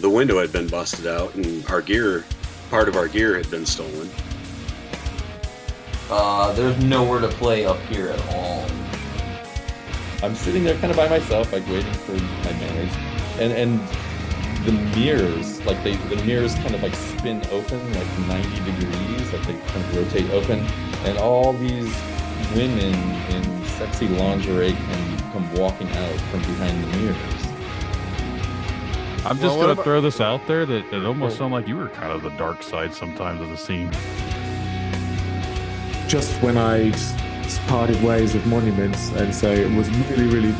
the window had been busted out and our gear, part of our gear had been stolen. Uh, there's nowhere to play up here at all. I'm sitting there kind of by myself, like waiting for my manners, and and the mirrors, like they the mirrors kind of like spin open like 90 degrees, like they kind of rotate open, and all these women in sexy lingerie can come walking out from behind the mirrors. I'm just Well, gonna about- throw this out there that it almost sounded like you were kind of the dark side sometimes of the scene. just when I'd parted ways with Monuments, and so it was really, really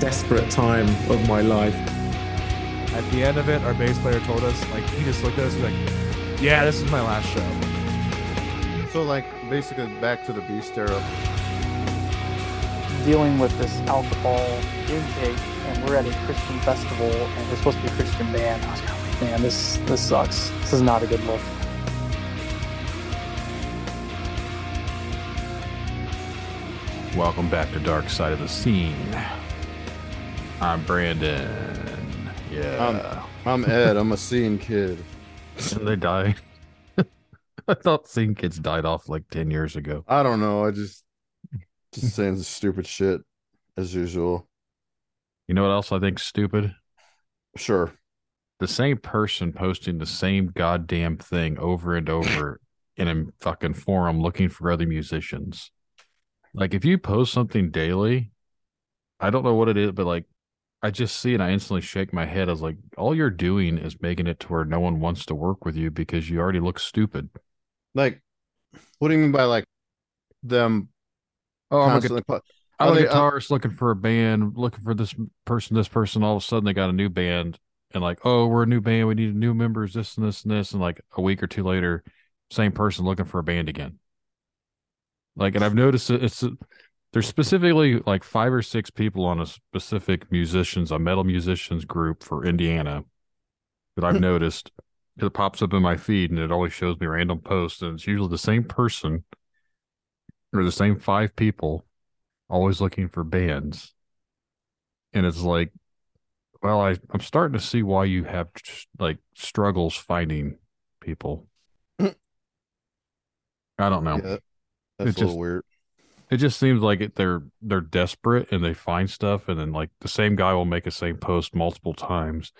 desperate time of my life. At the end of it, our bass player told us, like, he just looked at us like, yeah, this is my last show. So like basically back to the beast era. dealing with this alcohol intake, and we're at a Christian festival, and we're supposed to be a Christian band. I was kind of like, oh, man, this this sucks. This is not a good look. Welcome back to Dark Side of the Scene. I'm Brandon. Yeah. I'm Ed. I'm a scene kid. and they die. I thought Scene Kids died off like 10 years ago. I don't know. I just just saying stupid shit as usual. You know what else I think stupid? Sure. The same person posting the same goddamn thing over and over in a fucking forum looking for other musicians. Like if you post something daily, I don't know what it is, but like I just see and I instantly shake my head. I was like, all you're doing is making it to where no one wants to work with you because you already look stupid. Like, what do you mean by like them Oh, I'm a, constantly? guitar- pu- I'm Are a they, uh, guitarist looking for a band, looking for this person, this person. All of a sudden, they got a new band, and like, oh, we're a new band. We need new members. This and this and this. And like a week or two later, same person looking for a band again. Like, and I've noticed it, it's there's specifically like five or six people on a specific musicians, a metal musicians group for Indiana that I've noticed. It pops up in my feed, and it always shows me random posts, and it's usually the same person or the same five people always looking for bands. And it's like, well, I, I'm starting to see why you have like struggles finding people. I don't know. Yeah, that's It a little just- weird. It just seems like it, they're they're desperate and they find stuff, and then like the same guy will make a same post multiple times.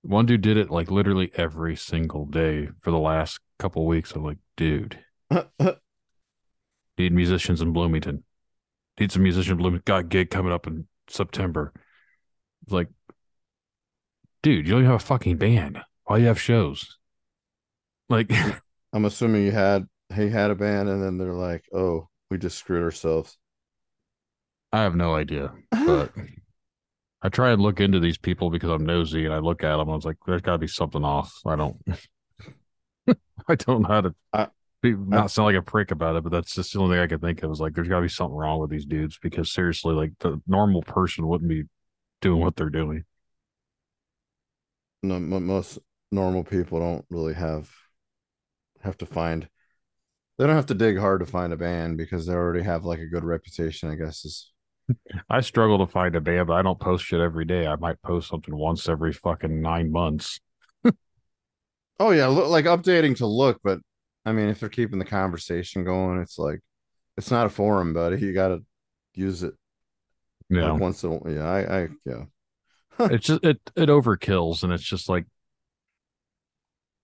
One dude did it like literally every single day for the last couple weeks. I'm like, dude, need musicians in Bloomington. Need some musician Bloomington. Got a gig coming up in September. It's like, dude, you don't even have a fucking band. Why do you have shows? Like, I'm assuming you had he had a band, and then they're like, "Oh, we just screwed ourselves." I have no idea, but I try and look into these people because I'm nosy, and I look at them. I was like, there's got to be something off. I don't, I don't know how to I- Uh, not sound like a prick about it, but that's just the only thing I could think of. Is like, there's got to be something wrong with these dudes because seriously, like the normal person wouldn't be doing what they're doing. No, most normal people don't really have have to find. They don't have to dig hard to find a band because they already have like a good reputation. I guess is I struggle to find a band, but I don't post shit every day. I might post something once every fucking nine months. Oh yeah, look, like updating to look, but I mean, if they're keeping the conversation going, it's like it's not a forum, buddy. You got to use it know, like once in a yeah. I, I yeah. it's just it it overkills, and it's just like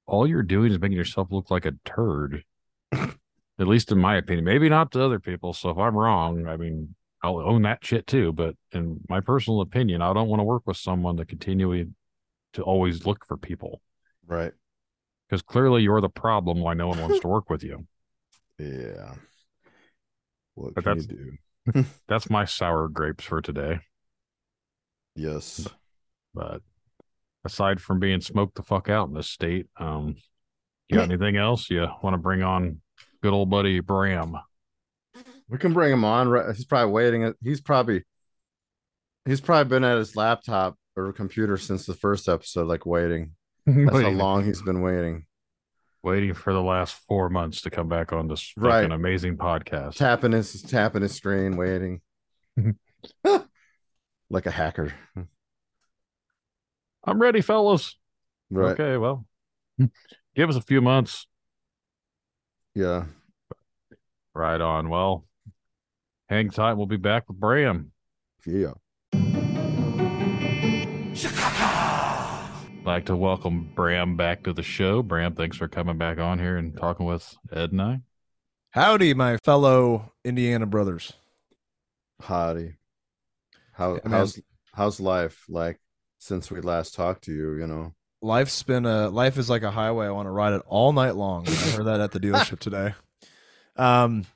all you're doing is making yourself look like a turd. At least in my opinion, maybe not to other people. So if I'm wrong, I mean, I'll own that shit too. But in my personal opinion, I don't want to work with someone that continually to always look for people Right. Because clearly you're the problem why no one wants to work with you. Yeah. What But can that's- you do? That's my sour grapes for today. Yes. But aside from being smoked the fuck out in this state, um, you got anything else you want to bring on? Good old buddy Bram. We can bring him on. right- He's probably waiting. He's probably he's probably been at his laptop or computer since the first episode, like waiting. That's how long he's been waiting. waiting for the last four months to come back on this Right. fucking amazing podcast. Tapping his tapping his screen, waiting. like a hacker. I'm ready, fellas. Right. Okay, well, give us a few months. Yeah. Right on. Well, hang tight. We'll be back with Bram. Yeah. Like to welcome Bram back to the show. Bram, thanks for coming back on here and talking with Ed and I. Howdy, my fellow Indiana brothers. Howdy. How Yeah, man. how's how's life like since we last talked to you, you know? Life's been a life is like a highway. I want to ride it all night long. I heard that at the dealership today. Um,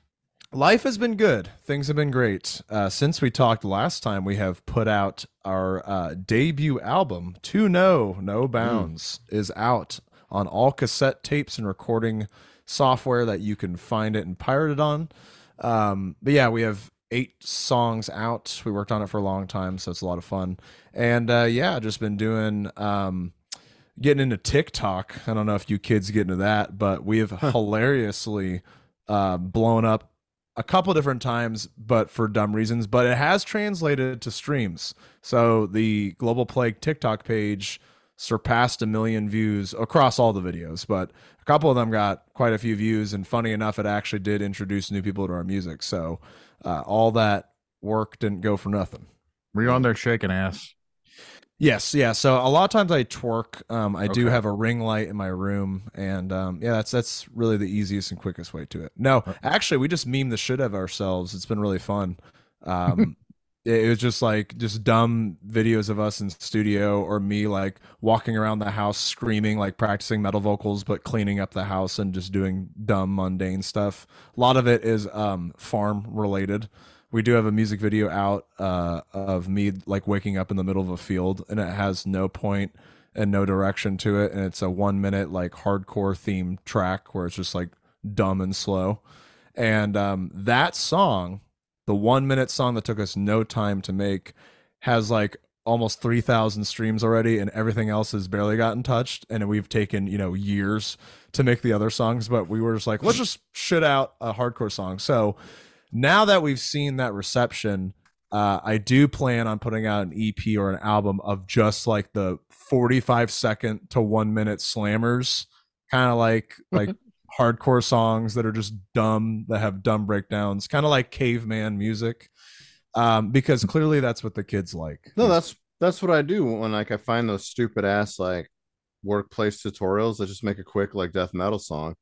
life has been good. Things have been great. Uh, since we talked last time, we have put out our uh, debut album, To Know No Bounds, is out on all cassette tapes and recording software that you can find it and pirate it on. Um, but yeah, we have eight songs out. We worked on it for a long time, so it's a lot of fun. And uh, yeah, just been doing um, getting into TikTok. I don't know if you kids get into that, but we have hilariously uh, blown up a couple different times, but for dumb reasons. But it has translated to streams. So the Global Plague TikTok page surpassed a million views across all the videos, but a couple of them got quite a few views. And funny enough, it actually did introduce new people to our music. So uh, all that work didn't go for nothing. Were you on there shaking ass? Yes, yeah. So a lot of times I twerk. Um, I do have a ring light in my room, and um, yeah, that's that's really the easiest and quickest way to it. No, actually, we just meme the shit out of ourselves. It's been really fun. Um, it, it was just like just dumb videos of us in studio or me like walking around the house screaming, like practicing metal vocals, but cleaning up the house and just doing dumb mundane stuff. A lot of it is um, farm related we do have a music video out uh, of me like waking up in the middle of a field and it has no point and no direction to it and it's a one minute like hardcore theme track where it's just like dumb and slow. And um, that song the one minute song that took us no time to make has like almost 3000 streams already and everything else has barely gotten touched and we've taken you know years to make the other songs but we were just like let's just shit out a hardcore song. So now that we've seen that reception, uh, I do plan on putting out an EP or an album of just like the 45 second to one minute slammers, kind of like like hardcore songs that are just dumb that have dumb breakdowns, kind of like caveman music, um, because clearly that's what the kids like. No, that's that's what I do when like I find those stupid ass like workplace tutorials that just make a quick like death metal song.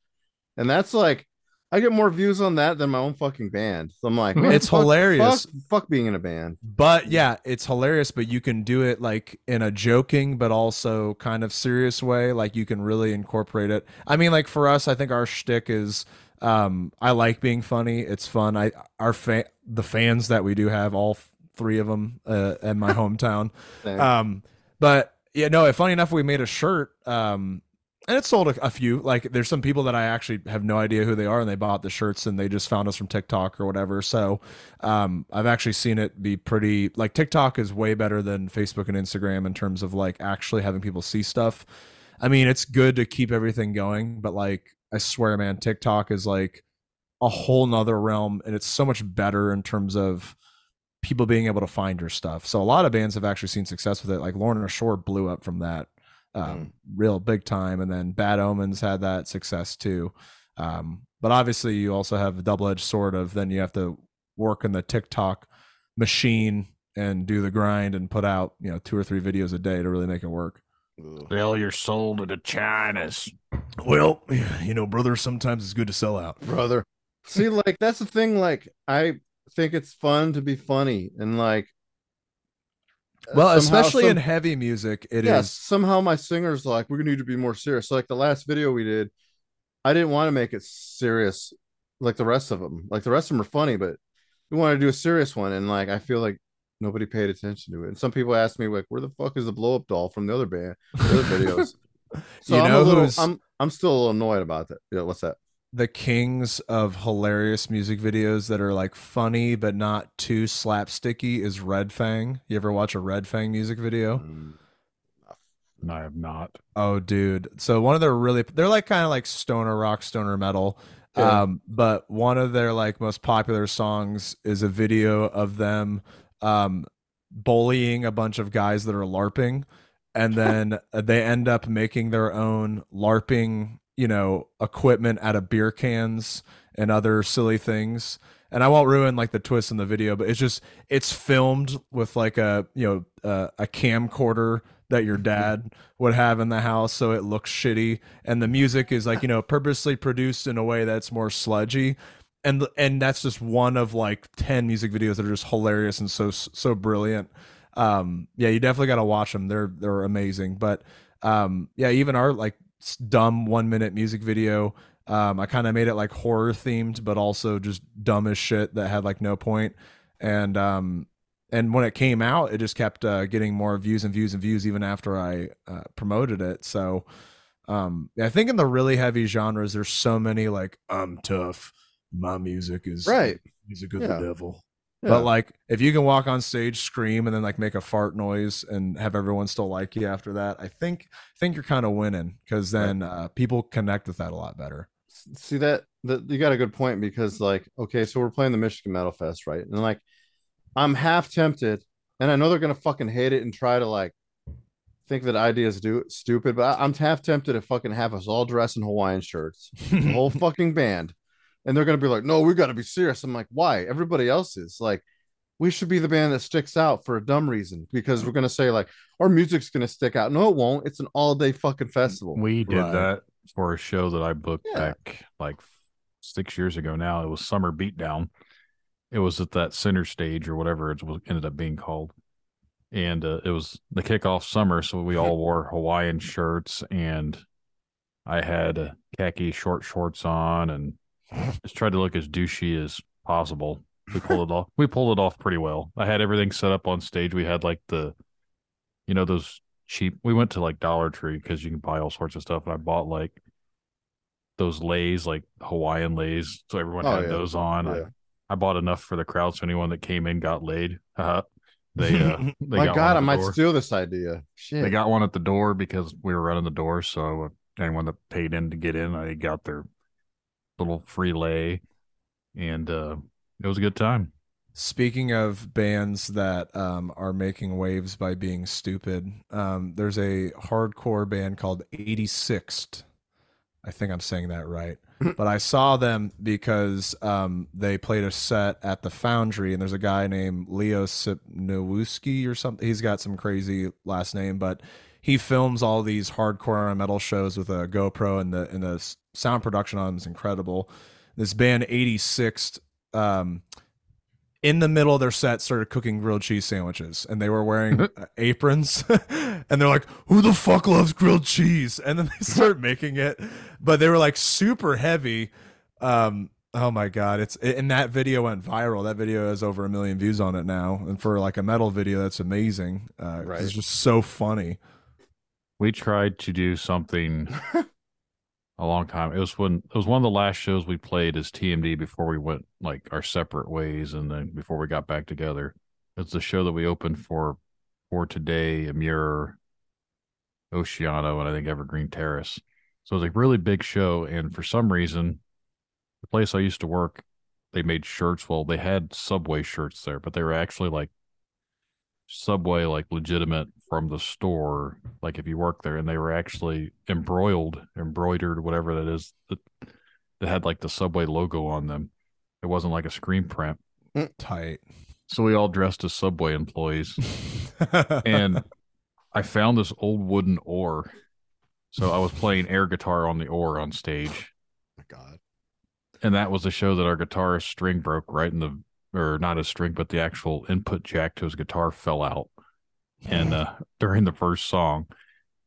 And that's like I get more views on that than my own fucking band. So I'm like, man, It's fuck- hilarious. Fuck, fuck being in a band. But yeah, it's hilarious, but you can do it like in a joking but also kind of serious way. Like you can really incorporate it. I mean, like for us, I think our shtick is um I like being funny. It's fun. I our fa- the fans that we do have, all three of them uh, in my hometown. Um, but yeah, no. Funny enough, we made a shirt. Um, and it sold a, a few. Like, there's some people that I actually have no idea who they are, and they bought the shirts, and they just found us from TikTok or whatever. So, um, I've actually seen it be pretty. Like, TikTok is way better than Facebook and Instagram in terms of like actually having people see stuff. I mean, it's good to keep everything going, but like, I swear, man, TikTok is like a whole nother realm, and it's so much better in terms of people being able to find your stuff. So a lot of bands have actually seen success with it. Like Lorna Shore blew up from that, um, real big time, and then Bad Omens had that success too. Um, but obviously, you also have a double edged sword of then you have to work in the TikTok machine and do the grind and put out you know two or three videos a day to really make it work. Sell your soul to the Chinas. Well, you know, brother, sometimes it's good to sell out. brother. See, like that's the thing. Like I think it's fun to be funny and like. Uh, well, somehow especially some- in heavy music, it is. yes, somehow my singer's like, we're gonna need to be more serious. So like the last video we did, I didn't want to make it serious like the rest of them. Like the rest of them are funny, but we wanted to do a serious one, and like I feel like nobody paid attention to it. And some people asked me like, where the fuck is the blow up doll from the other band, the other videos? So You I'm know a little, who's- I'm I'm still a little annoyed about that. Yeah, what's that? The kings of hilarious music videos that are like funny but not too slapsticky is Red Fang. You ever watch a Red Fang music video? Mm, I have not. Oh, dude. So one of their really they're like kind of like stoner rock, stoner metal. Yeah. Um, but one of their like most popular songs is a video of them um bullying a bunch of guys that are LARPing. and then they end up making their own LARPing, you know, equipment out of beer cans and other silly things. And I won't ruin like the twist in the video, but it's just it's filmed with like a you know uh, a camcorder that your dad would have in the house, so it looks shitty, and the music is like you know purposely produced in a way that's more sludgy. And, and that's just one of like 10 music videos that are just hilarious and so so brilliant. Um yeah you definitely got to watch them they're they're amazing. But um yeah even our like dumb one minute music video um i kind of made it like horror themed but also just dumb as shit that had like no point. and um and when it came out it just kept uh, getting more views and views and views even after i uh, promoted it so um i think in the really heavy genres there's so many like i'm tough my music is Right. music of Yeah. the devil Yeah. but like, if you can walk on stage, scream, and then like make a fart noise and have everyone still like you after that, I think I think you're kind of winning because then uh, people connect with that a lot better. see that that you got a good point because like okay so we're playing the michigan metal fest right and like i'm half tempted and i know they're gonna fucking hate it and try to like think that ideas do stupid but I, i'm half tempted to fucking have us all dress in hawaiian shirts the whole fucking band and they're gonna be like no we gotta be serious i'm like why everybody else is like we should be the band that sticks out for a dumb reason because we're gonna say like our music's gonna stick out no it won't it's an all-day fucking festival We did Right. that for a show that I booked Yeah. back like six years ago now. It was Summer Beatdown. It was at that center stage or whatever it was ended up being called. And uh, it was the kickoff summer. So we all wore Hawaiian shirts and I had uh, khaki short shorts on and just tried to look as douchey as possible. We pulled it off. We pulled it off pretty well. I had everything set up on stage. We had like the, you know, those cheap. We went to like Dollar Tree because you can buy all sorts of stuff, and I bought like those lays, like Hawaiian lays, so everyone Oh, had yeah. those on. Yeah. I, I bought enough for the crowd, so anyone that came in got laid. Haha. they, uh, they my got god one i at the might door. steal this idea shit They got one at the door because we were running the door. So anyone that paid in to get in, they got their little free lay, and uh, it was a good time. Speaking of bands that um, are making waves by being stupid, um, there's a hardcore band called 86th. I think I'm saying that right. but I saw them because um, they played a set at the Foundry, and there's a guy named Leo Sipnowski or something. He's got some crazy last name, but he films all these hardcore metal shows with a GoPro, and the and the sound production on them is incredible. This band 86, Um, in the middle of their set started cooking grilled cheese sandwiches and they were wearing uh, aprons and they're like who the fuck loves grilled cheese and then they start making it but they were like super heavy um oh my god it's and that video went viral that video has over a million views on it now and for like a metal video that's amazing uh Right. it's just so funny we tried to do something a long time. It was when it was one of the last shows we played as TMD before we went like our separate ways, and then before we got back together. It's the show that we opened for for today, Emmure, Oceano, and I think Evergreen Terrace. So it was a really big show, and for some reason, the place I used to work, they made shirts. Well, they had Subway shirts there, but they were actually like Subway, like legitimate from the store. Like if you work there, and they were actually embroiled, embroidered, whatever that is, that that had like the Subway logo on them. It wasn't like a screen print. Mm, tight So we all dressed as Subway employees, and I found this old wooden oar. So I was playing air guitar on the oar on stage oh my god and that was the show that our guitarist string broke right in the or not his string but the actual input jack to his guitar fell out. And uh during the first song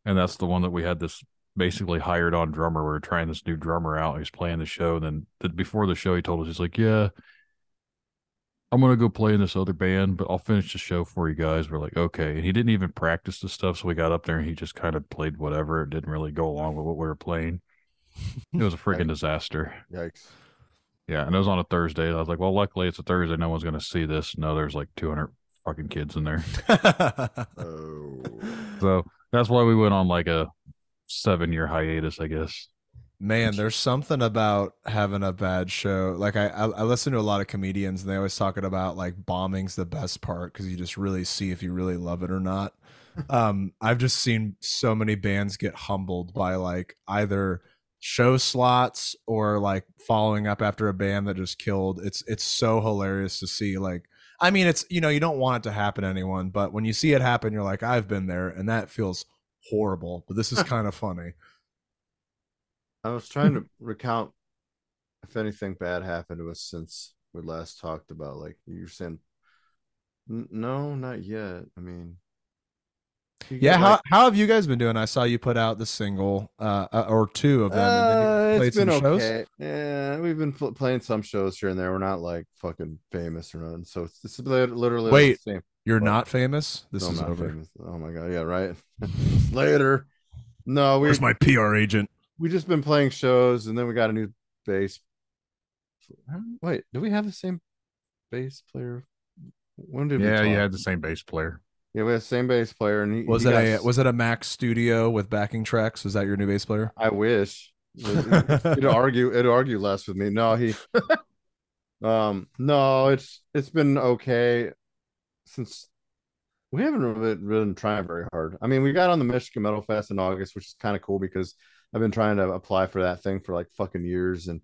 and that's the one that we had this basically hired on drummer. We were trying this new drummer out. He's playing the show. And then the, before the show he told us he's like yeah i'm gonna go play in this other band but i'll finish the show for you guys. We're like okay. And he didn't even practice the stuff. So we got up there and he just kind of played whatever. It didn't really go along with what we were playing. It was a freaking disaster. Yikes yeah, and it was on a Thursday. I was like, well, luckily it's a Thursday. No one's going to see this. No, there's like 200 fucking kids in there. oh So that's why we went on like a seven year hiatus, I guess. Man, there's something about having a bad show. Like I, I, I listen to a lot of comedians, and they always talking about like bombing's the best part because you just really see if you really love it or not. um, I've just seen so many bands get humbled by like either show slots or like following up after a band that just killed. It's it's so hilarious to see. Like, I mean, it's you know you don't want it to happen to anyone, but when you see it happen, you're like, I've been there, and that feels horrible. But this is kind of funny. I was trying to recount if anything bad happened to us since we last talked about. Like you're saying, no, not yet. I mean, Yeah, how like- how have you guys been doing? I saw you put out the single uh, uh, or two of them. Uh, it's been some shows? okay. Yeah, we've been pl- playing some shows here and there. We're not like fucking famous or nothing. So it's, it's literally Wait, the same. You're What? not famous. This No, is not over. famous. Oh my god, yeah, right. Later. No, we Where's my PR agent? we just been playing shows, and then we got a new bass. Wait, do we have the same bass player? When did Yeah, you had the same bass player. Yeah, we had the same bass player, and he Was he it got a was it a Max Studio with backing tracks? Is that your new bass player? I wish. It'd argue. It'd argue less with me. No, he. um. No, it's it's been okay since we haven't really, really been trying very hard. I mean, we got on the Michigan Metal Fest in August, which is kind of cool because I've been trying to apply for that thing for like fucking years, and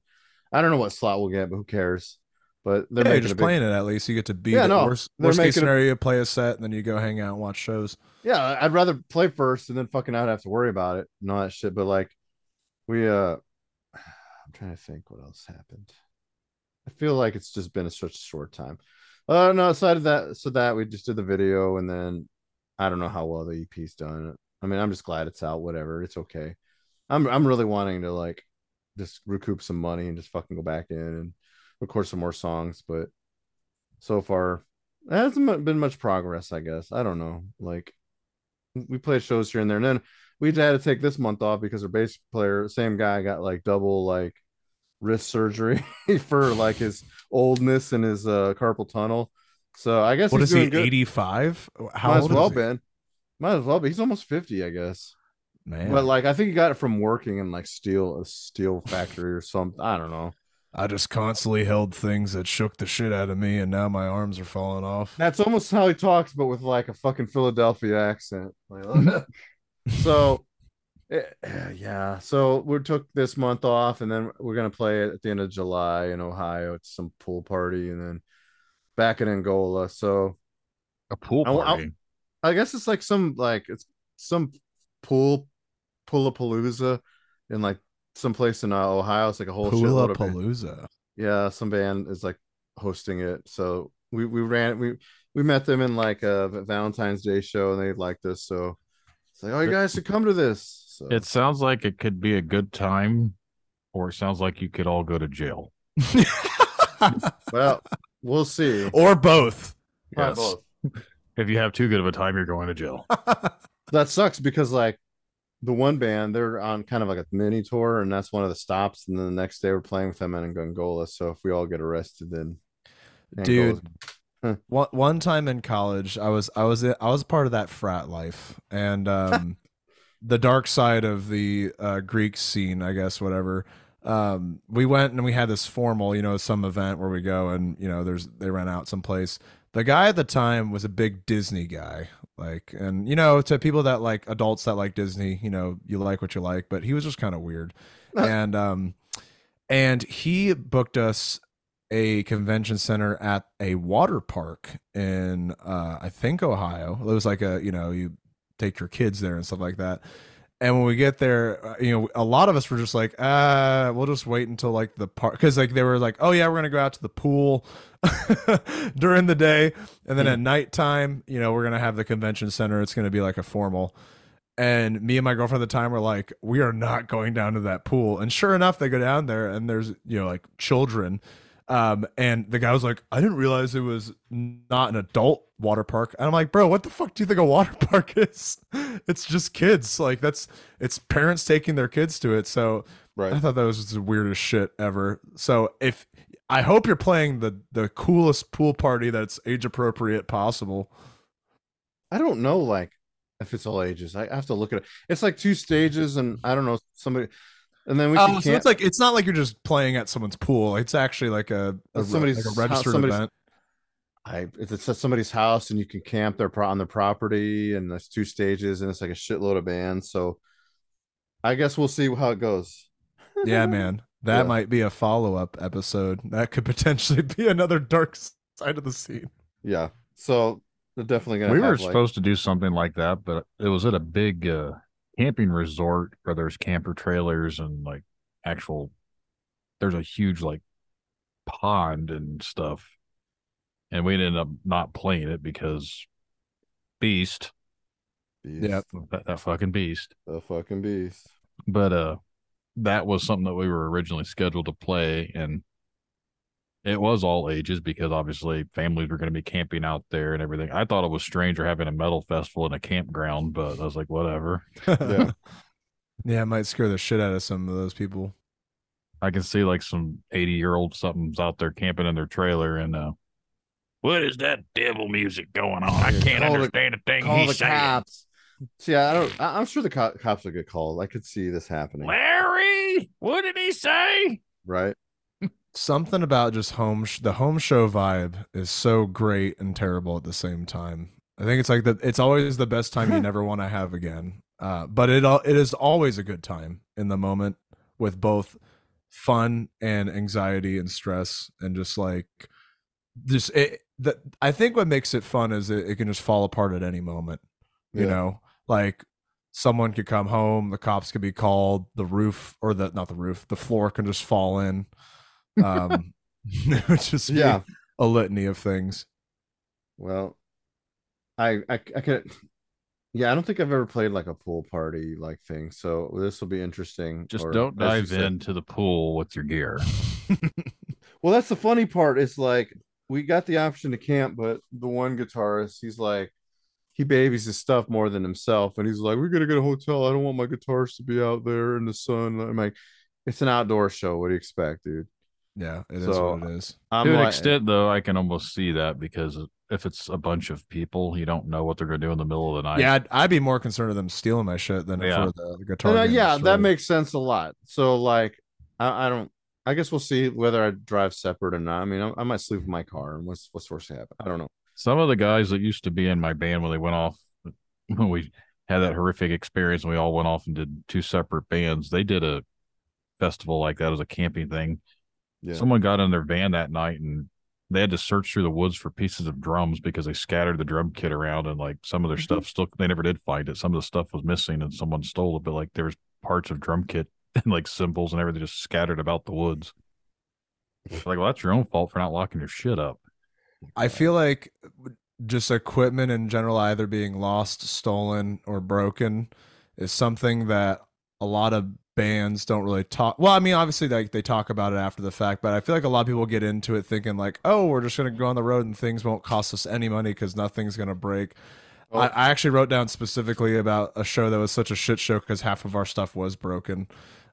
I don't know what slot we'll get, but who cares? But they're yeah, just big, playing it at least. You get to be Yeah, the no, worst, worst case scenario. You play a set and then you go hang out and watch shows. yeah i'd rather play first and then fucking not have to worry about it and all that shit but like we uh i'm trying to think what else happened i feel like it's just been a such a short time uh no aside of that so that we just did the video and then i don't know how well the ep's done i mean i'm just glad it's out whatever it's okay i'm i'm really wanting to like just recoup some money and just fucking go back in and record some more songs but so far there hasn't been much progress i guess. I don't know. Like we played shows here and there and then we had to take this month off because our bass player same guy got like double like wrist surgery for like his oldness and his uh carpal tunnel. So i guess What he's is he? Eighty five? How might as old well is he? been. Might as well be. He's almost 50 i guess. Man, but like i think he got it from working in like steel a steel factory or something i don't know I just constantly held things that shook the shit out of me, and now my arms are falling off. That's almost how he talks, but with like a fucking Philadelphia accent. Like, so, eh, yeah. So we took this month off, and then we're gonna play it at the end of July in Ohio. It's some pool party, and then back in Angola. So A pool I- I- party. I guess it's like some like it's some pool Pulapalooza in like someplace in uh, Ohio. It's like a whole Pula shitload of band- Palooza. yeah some band is like hosting it so we we ran we we met them in like a valentine's day show and they liked us so it's like oh you guys should come to this so It sounds like it could be a good time, or it sounds like you could all go to jail. well we'll see or both. Probably Yes. both. If you have too good of a time, you're going to jail. that sucks because like the one band they're on kind of like a mini tour and that's one of the stops and then the next day we're playing with them in angola so if we all get arrested then Dude. Angola's- one one time in college i was i was i was part of that frat life and um the dark side of the uh greek scene i guess whatever um we went and we had this formal you know some event where we go and you know there's they rent out someplace the guy at the time was a big disney guy like and you know to people that like adults that like disney you know you like what you like but he was just kind of weird and um and he booked us a convention center at a water park in uh I think Ohio. It was like a, you know, you take your kids there and stuff like that. And when we get there, uh, you know, a lot of us were just like, uh, we'll just wait until like the park cuz like they were like, "Oh yeah, we're going to go out to the pool during the day and then at nighttime, you know, we're going to have the convention center. It's going to be like a formal." And me and my girlfriend at the time were like, we are not going down to that pool. And sure enough, they go down there and there's, you know, like children. Um, and the guy was like, I didn't realize it was not an adult water park. And I'm like, bro, what the fuck do you think a water park is? It's just kids. Like that's it's parents taking their kids to it. So right. I thought that was the weirdest shit ever. So if I hope you're playing the the coolest pool party that's age appropriate possible. I don't know, like if it's all ages. I have to look at it. It's like two stages, and I don't know somebody. And then we Oh, can so it's like it's not like you're just playing at someone's pool. It's actually like a, a Somebody's like a house- registered somebody's- event. I if it's at somebody's house and you can camp their pro on their property and there's two stages and it's like a shitload of bands. So I guess we'll see how it goes. Yeah, man. That Yeah. might be a follow up episode. That could potentially be another dark side of the scene. Yeah. So they're definitely gonna we were have, like- supposed to do something like that, but it was at a big uh, camping resort where there's camper trailers and like actual. There's a huge like pond and stuff, and we ended up not playing it because Beast, beast, Yep. that, that fucking Beast. the fucking beast. But uh, that was something that we were originally scheduled to play, and it was all ages because obviously families were going to be camping out there and everything. I thought it was strange or having a metal festival in a campground, but I was like, whatever. Yeah. yeah, it might scare the shit out of some of those people. I can see like some 80 year old something's out there camping in their trailer and uh what is that devil music going on? I can't call the- understand a thing Call the saying. cops. See, I don't. I- I'm sure the co- cops will get called. I could see this happening. Larry, what did he say? Right. Something about just home sh- the home show vibe is so great and terrible at the same time. I think it's like that it's always the best time you never want to have again. Uh, but it al- it is always a good time in the moment with both fun and anxiety and stress and just like just it that I think what makes it fun is it, it can just fall apart at any moment. You Yeah. know, like someone could come home, the cops could be called, the roof or the not the roof, the floor can just fall in. Um, it would just Yeah. a litany of things. Well, I I I could. Yeah, I don't think I've ever played like a pool party like thing. So this will be interesting. Just or, don't dive into the pool with your gear. Well, that's the funny part. Is like we got the option to camp, but the one guitarist, he's like, he babies his stuff more than himself, and he's like, "We're gonna get a hotel. I don't want my guitars to be out there in the sun." I'm like, "It's an outdoor show. What do you expect, dude?" Yeah, it is So, what it is. I'm to an like, extent, though, I can almost see that because if it's a bunch of people, you don't know what they're going to do in the middle of the night. Yeah, I'd, I'd be more concerned of them stealing my shit than Yeah. for the, the guitar. And, uh, getting yeah, that makes sense a lot. So like, I, I don't. I guess we'll see whether I drive separate or not. I mean, I, I might sleep in my car, and what's what's worst to happen? I don't know. Some of the guys that used to be in my band when they went off, when we had that horrific experience and we all went off and did two separate bands, they did a festival like that as a camping thing. Yeah. Someone got in their van that night and they had to search through the woods for pieces of drums because they scattered the drum kit around and like some of their stuff mm-hmm. still they never did find it. Some of the stuff was missing and someone stole it, but like there was parts of drum kit and like cymbals and everything just scattered about the woods. Like, well, that's your own fault for not locking your shit up. I feel like just equipment in general either being lost, stolen, or broken is something that a lot of bands don't really talk. Well, I mean, obviously, like they talk about it after the fact, but I feel like a lot of people get into it thinking like, "Oh, we're just gonna go on the road and things won't cost us any money because nothing's gonna break." Oh. I, I actually wrote down specifically about a show that was such a shit show because half of our stuff was broken.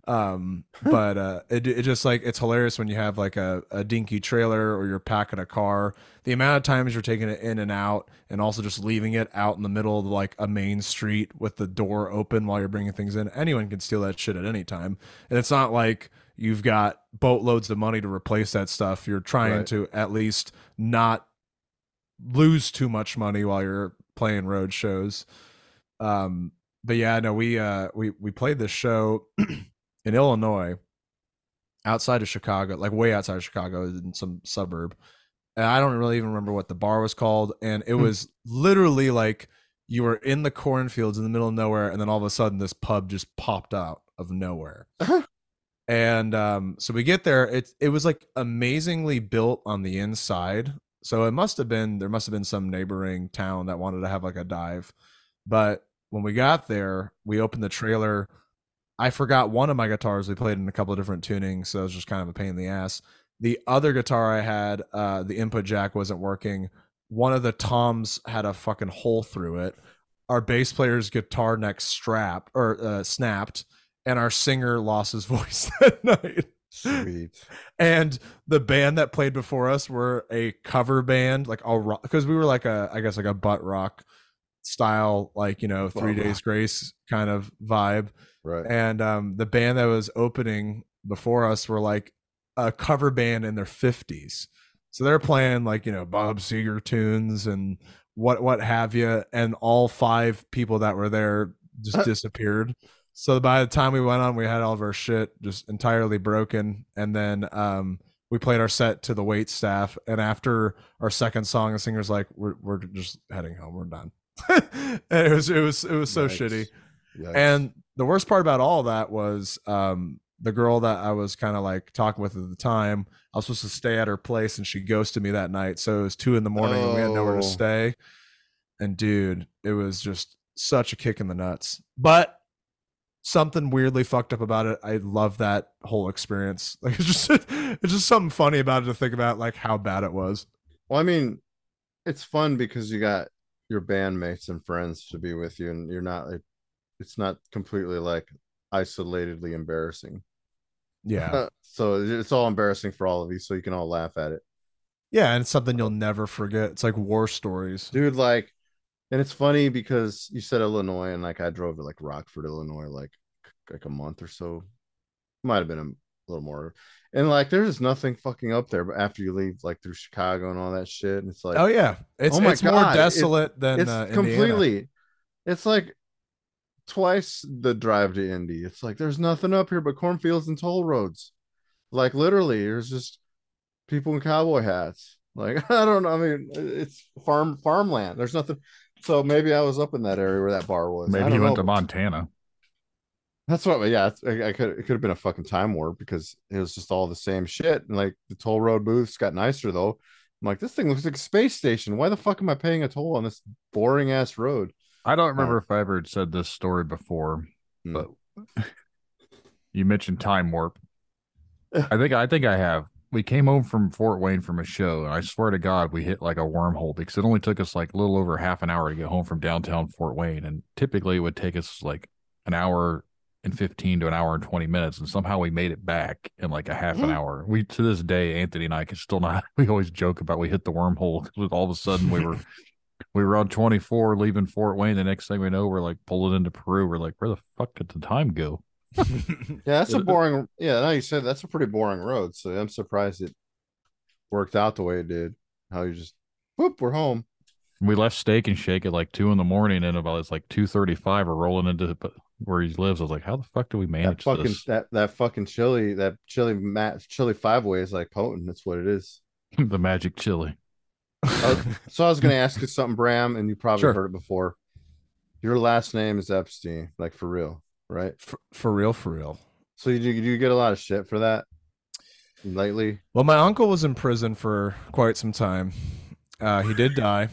Um, but uh, it it just like it's hilarious when you have like a, a dinky trailer or you're packing a car. The amount of times you're taking it in and out, and also just leaving it out in the middle of like a main street with the door open while you're bringing things in. Anyone can steal that shit at any time, and it's not like you've got boatloads of money to replace that stuff. You're trying Right. to at least not lose too much money while you're playing road shows. Um, but yeah, no, we uh we we played this show in Illinois, outside of Chicago, like way outside of Chicago, in some suburb. And I don't really even remember what the bar was called, and it was literally like you were in the cornfields in the middle of nowhere, and then all of a sudden this pub just popped out of nowhere. and um, so we get there. It it was like amazingly built on the inside. So it must have been there must have been some neighboring town that wanted to have like a dive. But when we got there, we opened the trailer. I forgot one of my guitars. We played in a couple of different tunings, so it was just kind of a pain in the ass. The other guitar I had, uh, the input jack wasn't working. One of the toms had a fucking hole through it. Our bass player's guitar neck strapped or uh, snapped, and our singer lost his voice that night. Sweet. And the band that played before us were a cover band, like a rock, because we were like a, I guess like a butt rock style, like you know, Three Butt Days. Grace kind of vibe. Right. And um, the band that was opening before us were like a cover band in their fifties. So they're playing like you know Bob Seger tunes and what what have you, and all five people that were there just disappeared. So by the time we went on, we had all of our shit just entirely broken, and then um, we played our set to the wait staff. And after our second song, the singer's like, "We're we're just heading home. We're done." it was it was it was so Yikes. shitty. Yikes. And the worst part about all that was um, the girl that I was kind of like talking with at the time. I was supposed to stay at her place, and she ghosted me that night. So it was two in the morning, and we had nowhere Oh. to stay. And dude, it was just such a kick in the nuts. But something weirdly fucked up about it. I love that whole experience. Like it's just it's just something funny about it to think about, like how bad it was. Well, I mean, it's fun because you got your bandmates and friends to be with you, and you're not like it's not completely like isolatedly embarrassing. Yeah, so it's all embarrassing for all of you, so you can all laugh at it, yeah, and it's something you'll never forget. It's like war stories. dude. Like, and it's funny because you said Illinois, and like I drove to like Rockford, Illinois, like like a month or so. Might have been a little more, and like there's nothing fucking up there. But after you leave, like through Chicago and all that shit, and it's like oh yeah, it's Oh my it's more God, it- desolate than it's uh, completely it's like twice the drive to indy. It's like there's nothing up here but cornfields and toll roads. Like literally there's just people in cowboy hats. Like i don't know i mean it's farm farmland. There's nothing so maybe i was up in that area where that bar was. Maybe don't you went to Montana. That's what yeah it's- I, I could it could have been a fucking time warp because it was just all the same shit and like the toll road booths got nicer though i'm like this thing looks like a space station why the fuck am i paying a toll on this boring ass road I don't remember if I ever said this story before, Hmm. but you mentioned time warp. I think I think I have. We came home from Fort Wayne from a show, and I swear to God, we hit like a wormhole because it only took us like a little over half an hour to get home from downtown Fort Wayne, and typically it would take us like an hour and fifteen to an hour and twenty minutes, and somehow we made it back in like a half an mm-hmm. hour. We to this day, Anthony and I can still not. We always joke about we hit the wormhole because all of a sudden we were we were on 24 leaving Fort Wayne. The next thing we know, we're like pulling into Peru. We're like, where the fuck did the time go? Yeah, that's a boring. Yeah, now you said that's a pretty boring road. So I'm surprised it worked out the way it did. How you just, whoop, we're home. We left Steak and Shake at like two in the morning, and about it's like 2:35. We're rolling into the- where he lives. I was like, how the fuck do we manage That manage fucking this? that that fucking chili, that chili mat, chili five way is like potent. That's what it is. the magic chili. Uh, so I was gonna ask you something, Bram, and you probably Sure. heard it before. Your last name is Epstein, like for real, right? for, for real, for real. So you do you get a lot of shit for that lately? Well, my uncle was in prison for quite some time. Uh, he did die.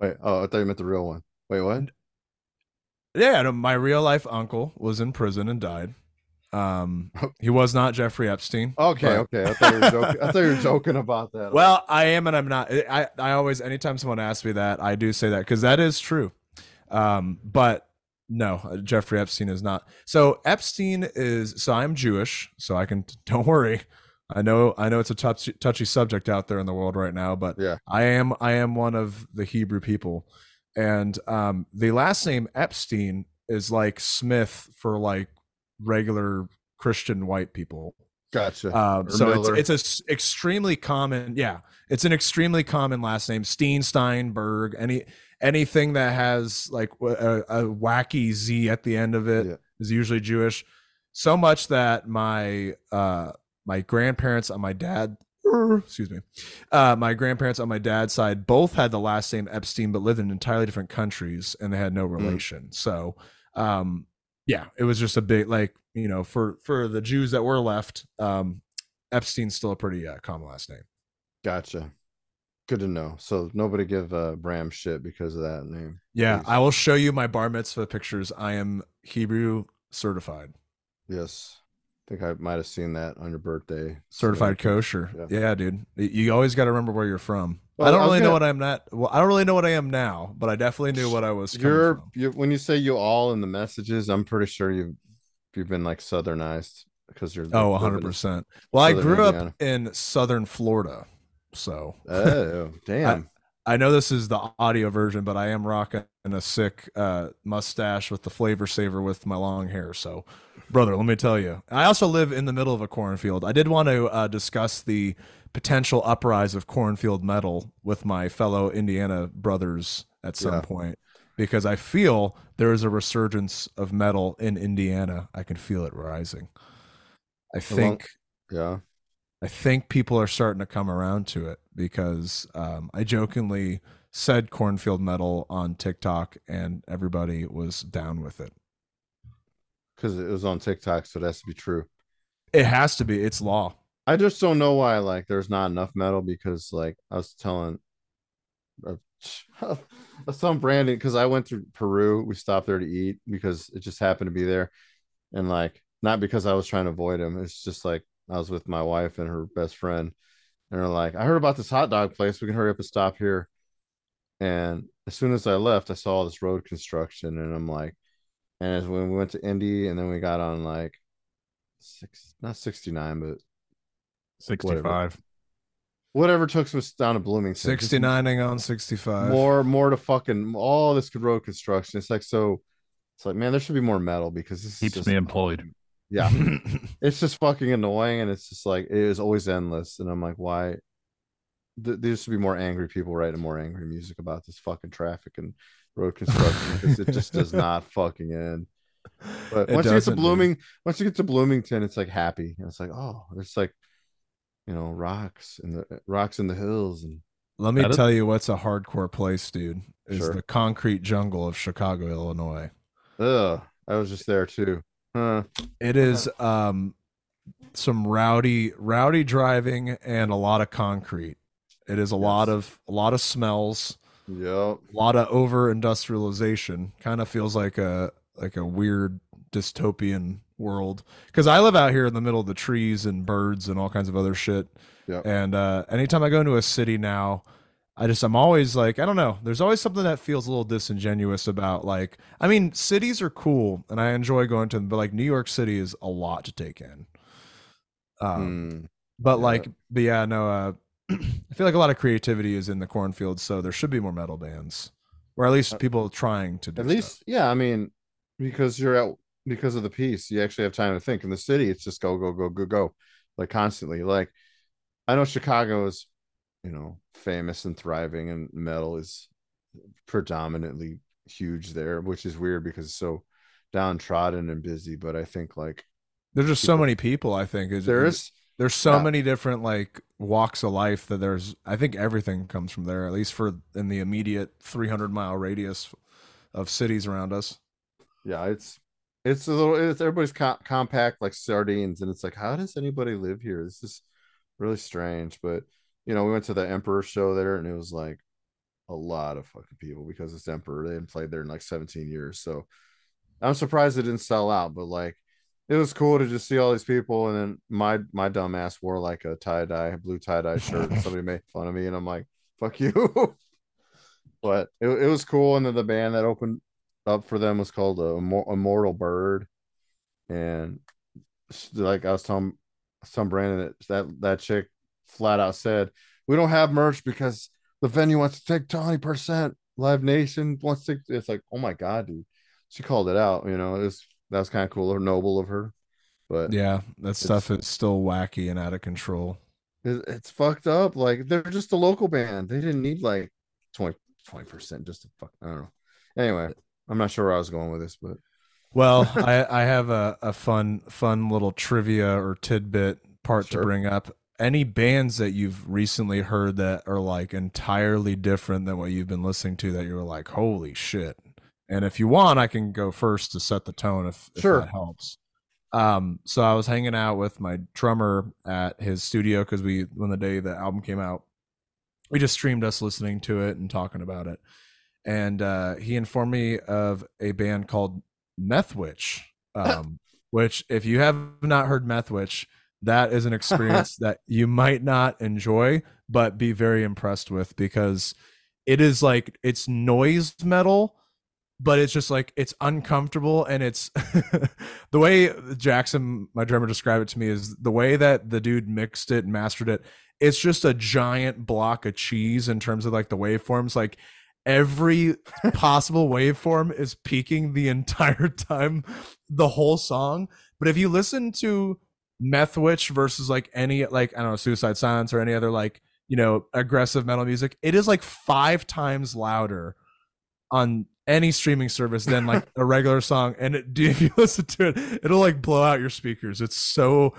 Wait, oh, I thought you meant the real one. Wait, what? Yeah, no, my real life uncle was in prison and died. Um, he was not Jeffrey Epstein. Okay, but- okay. I thought you were joking. I thought you were joking about that. Well, I am and I'm not. I I always anytime someone asks me that, I do say that because that is true. Um, but no, uh, Jeffrey Epstein is not. So Epstein is. So I'm Jewish, so I can. Don't worry. I know. I know it's a touchy, touchy subject out there in the world right now, but Yeah. I am. I am one of the Hebrew people, and um, the last name Epstein is like Smith for like regular Christian white people. Gotcha. Um, so Miller. it's it's a s- extremely common, yeah, it's an extremely common last name. Steen, Steinberg, any anything that has like a wacky Z at the end of it is Yeah. usually Jewish. So much that my uh my grandparents on my dad, excuse me, uh my grandparents on my dad's side both had the last name Epstein, but lived in entirely different countries and they had no relation. So um yeah, it was just a big like you know for for the Jews that were left, um, Epstein's still a pretty uh, common last name. Gotcha. Good to know. So nobody give uh, Bram shit because of that name. Yeah, Please. I will show you my bar mitzvah pictures. I am Hebrew certified, Yes. I think I might have seen that on your birthday. certified So- kosher. Yeah. Yeah, dude, you always got to remember where you're from. Well, I don't I really know gonna- what I'm not. Well, I don't really know what I am now, but I definitely knew what I was. You're you when you say you all in the messages, I'm pretty sure you've you've been like southernized because you're Oh, 100 percent Well, I grew Indiana. up in southern Florida, so Oh, damn. I know this is the audio version, but I am rocking a sick uh, mustache with the flavor saver with my long hair. So, brother, let me tell you, I also live in the middle of a cornfield. I did want to uh, discuss the potential uprise of cornfield metal with my fellow Indiana brothers at some Yeah. point because I feel there is a resurgence of metal in Indiana. I can feel it rising. I think Yeah. I think people are starting to come around to it because um, I jokingly said cornfield metal on TikTok and everybody was down with it. Because it was on TikTok, so it has to be true. It has to be. It's law. I just don't know why like there's not enough metal because like I was telling uh, some Brandon because I went to Peru. We stopped there to eat because it just happened to be there, and like not because I was trying to avoid him. It's just like I was with my wife and her best friend, and they're like, "I heard about this hot dog place. We can hurry up and stop here." And as soon as I left, I saw all this road construction, and I'm like, and as when we went to Indy, and then we got on like six, not 69, but 65. whatever took us down to Bloomington. Just 69ing on 65. More, more to fucking all this good road construction. It's like so. It's like man, there should be more metal because this is Keeps just, me employed. Yeah, it's just fucking annoying, and it's just like it is always endless. And I'm like, why? Th- there should be more angry people writing more angry music about this fucking traffic and road construction because it just does not fucking end. But It once you get to doesn't, dude. Blooming, once you get to Bloomington, it's like happy. And it's like, oh, it's like, you know, rocks and the rocks in the hills and Let me tell you what's a hardcore place, dude. Is Sure. the concrete jungle of Chicago, Illinois. ugh. I was just there too. Huh. It is um some rowdy rowdy driving and a lot of concrete. It is a lot of a lot of smells. Yeah, a lot of over industrialization kind of feels like a like a weird dystopian world because i live out here in the middle of the trees and birds and all kinds of other shit Yep. and uh anytime i go into a city now i just i'm always like i don't know there's always something that feels a little disingenuous about like i mean cities are cool and i enjoy going to them but like new york city is a lot to take in um Mm. but Yeah. like, but yeah, no. Uh, I feel like a lot of creativity is in the cornfield, so there should be more metal bands, or at least Uh, people trying to. Do At stuff. least, yeah. I mean, because you're out because of the piece, you actually have time to think. In the city, it's just go, go, go, go, go, like constantly. Like I know Chicago is, you know, famous and thriving, and metal is predominantly huge there, which is weird because it's so downtrodden and busy. But I think like there's just so many people. I think is there is there's so yeah. many different like walks of life that there's. I think everything comes from there, at least for in the immediate 300 mile radius of cities around us. yeah it's it's a little it's everybody's co- compact like sardines and it's like how does anybody live here this is really strange but you know we went to the emperor show there and it was like a lot of fucking people because it's emperor. They hadn't played there in like 17 years so i'm surprised it didn't sell out but like it was cool to just see all these people and then my my dumb ass wore like a tie-dye blue tie-dye shirt and somebody made fun of me and i'm like fuck you. But it, it was cool and then the band that opened up for them was called uh, Immor- Immortal Bird, and like I was telling some Brandon that that that chick flat out said, "We don't have merch because the venue wants to take twenty percent. Live Nation wants to." It's like, oh my god, dude, she called it out. You know, it was that was kind of cool or noble of her, but Yeah, that stuff is still wacky and out of control. it, it's fucked up. Like they're just a local band. They didn't need like 20 percent just to fuck. I don't know. Anyway, I'm not sure where I was going with this, but Well, I, I have a, a fun fun little trivia or tidbit part Sure. to bring up. Any bands that you've recently heard that are like entirely different than what you've been listening to that you're like, holy shit. And if you want, I can go first to set the tone if, if Sure. that helps. Um, so I was hanging out with my drummer at his studio because we when the day the album came out, we just streamed us listening to it and talking about it. And uh, he informed me of a band called Meth Witch, um, which if you have not heard Meth Witch, that is an experience that you might not enjoy, but be very impressed with because it is like it's noise metal, but it's just like it's uncomfortable and it's the way Jackson, my drummer, described it to me is the way that the dude mixed it and mastered it. It's just a giant block of cheese in terms of like the waveforms. Like every possible waveform is peaking the entire time, the whole song. But if you listen to Meth Witch versus like any like I don't know Suicide Silence or any other like you know aggressive metal music, it is like five times louder on any streaming service than like a regular song. And it, if you listen to it, it'll like blow out your speakers. It's so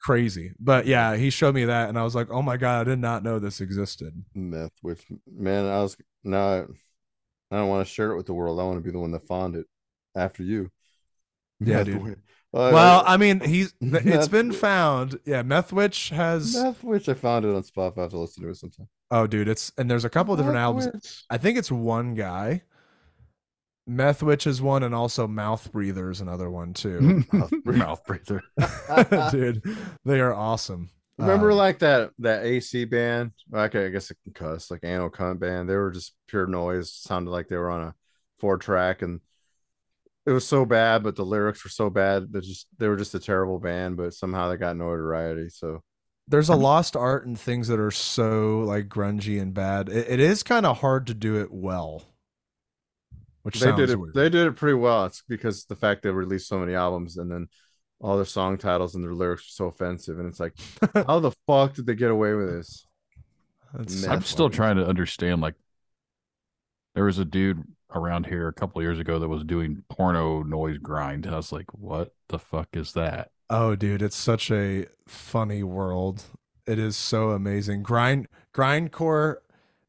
crazy. But yeah, he showed me that, and I was like, oh my god, I did not know this existed. Meth, which man, I was not. I don't want to share it with the world. I want to be the one that found it after you. Yeah, Meth dude. Witch. Well, I mean, he's it's Meth been found. Yeah, Meth Witch has. Meth Witch, I found it on Spotify. I have to listen to it sometime. Oh, dude, it's and there's a couple of different Meth albums. Witch. I think it's one guy. Meth Witch is one, and also Mouth Breather is another one too. Mouth breather. dude, they are awesome. Remember, Um, like that that AC band? Okay, I guess I can cuss. Like Anal Cunt band. They were just pure noise. Sounded like they were on a four track, and it was so bad. But the lyrics were so bad that just they were just a terrible band. But somehow they got notoriety. So there's a lost art in things that are so like grungy and bad. It, it is kind of hard to do it well. Which they did it. weird. They did it pretty well. It's because the fact they released so many albums and then all their song titles and their lyrics are so offensive, and it's like, how the fuck did they get away with this? That's- I'm still trying to understand. Like, there was a dude around here a couple of years ago that was doing porno noise grind. I was like, what the fuck is that? Oh, dude, it's such a funny world. It is so amazing. Grind grindcore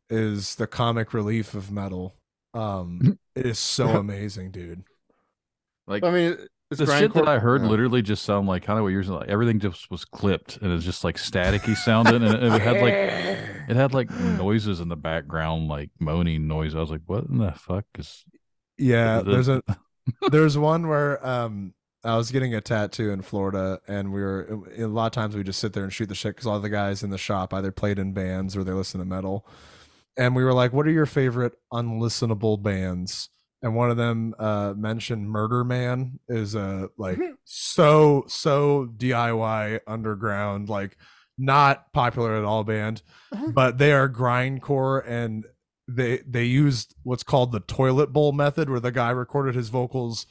is the comic relief of metal. Um, it is so amazing, dude. Like, I mean, it's the shit that I heard yeah. literally just sound like kind of what you're saying. Like everything just was clipped and it's just like staticky sounding, and it, it had like it had like noises in the background, like moaning noise. I was like, what in the fuck is? Yeah, The- there's a there's one where um I was getting a tattoo in Florida, and we were a lot of times we just sit there and shoot the shit because all the guys in the shop either played in bands or they listen to metal, and we were like, "What are your favorite unlistenable bands?" And one of them uh, mentioned Murder Man is a like so so DIY underground like not popular at all band, but they are grindcore and they they used what's called the toilet bowl method where the guy recorded his vocals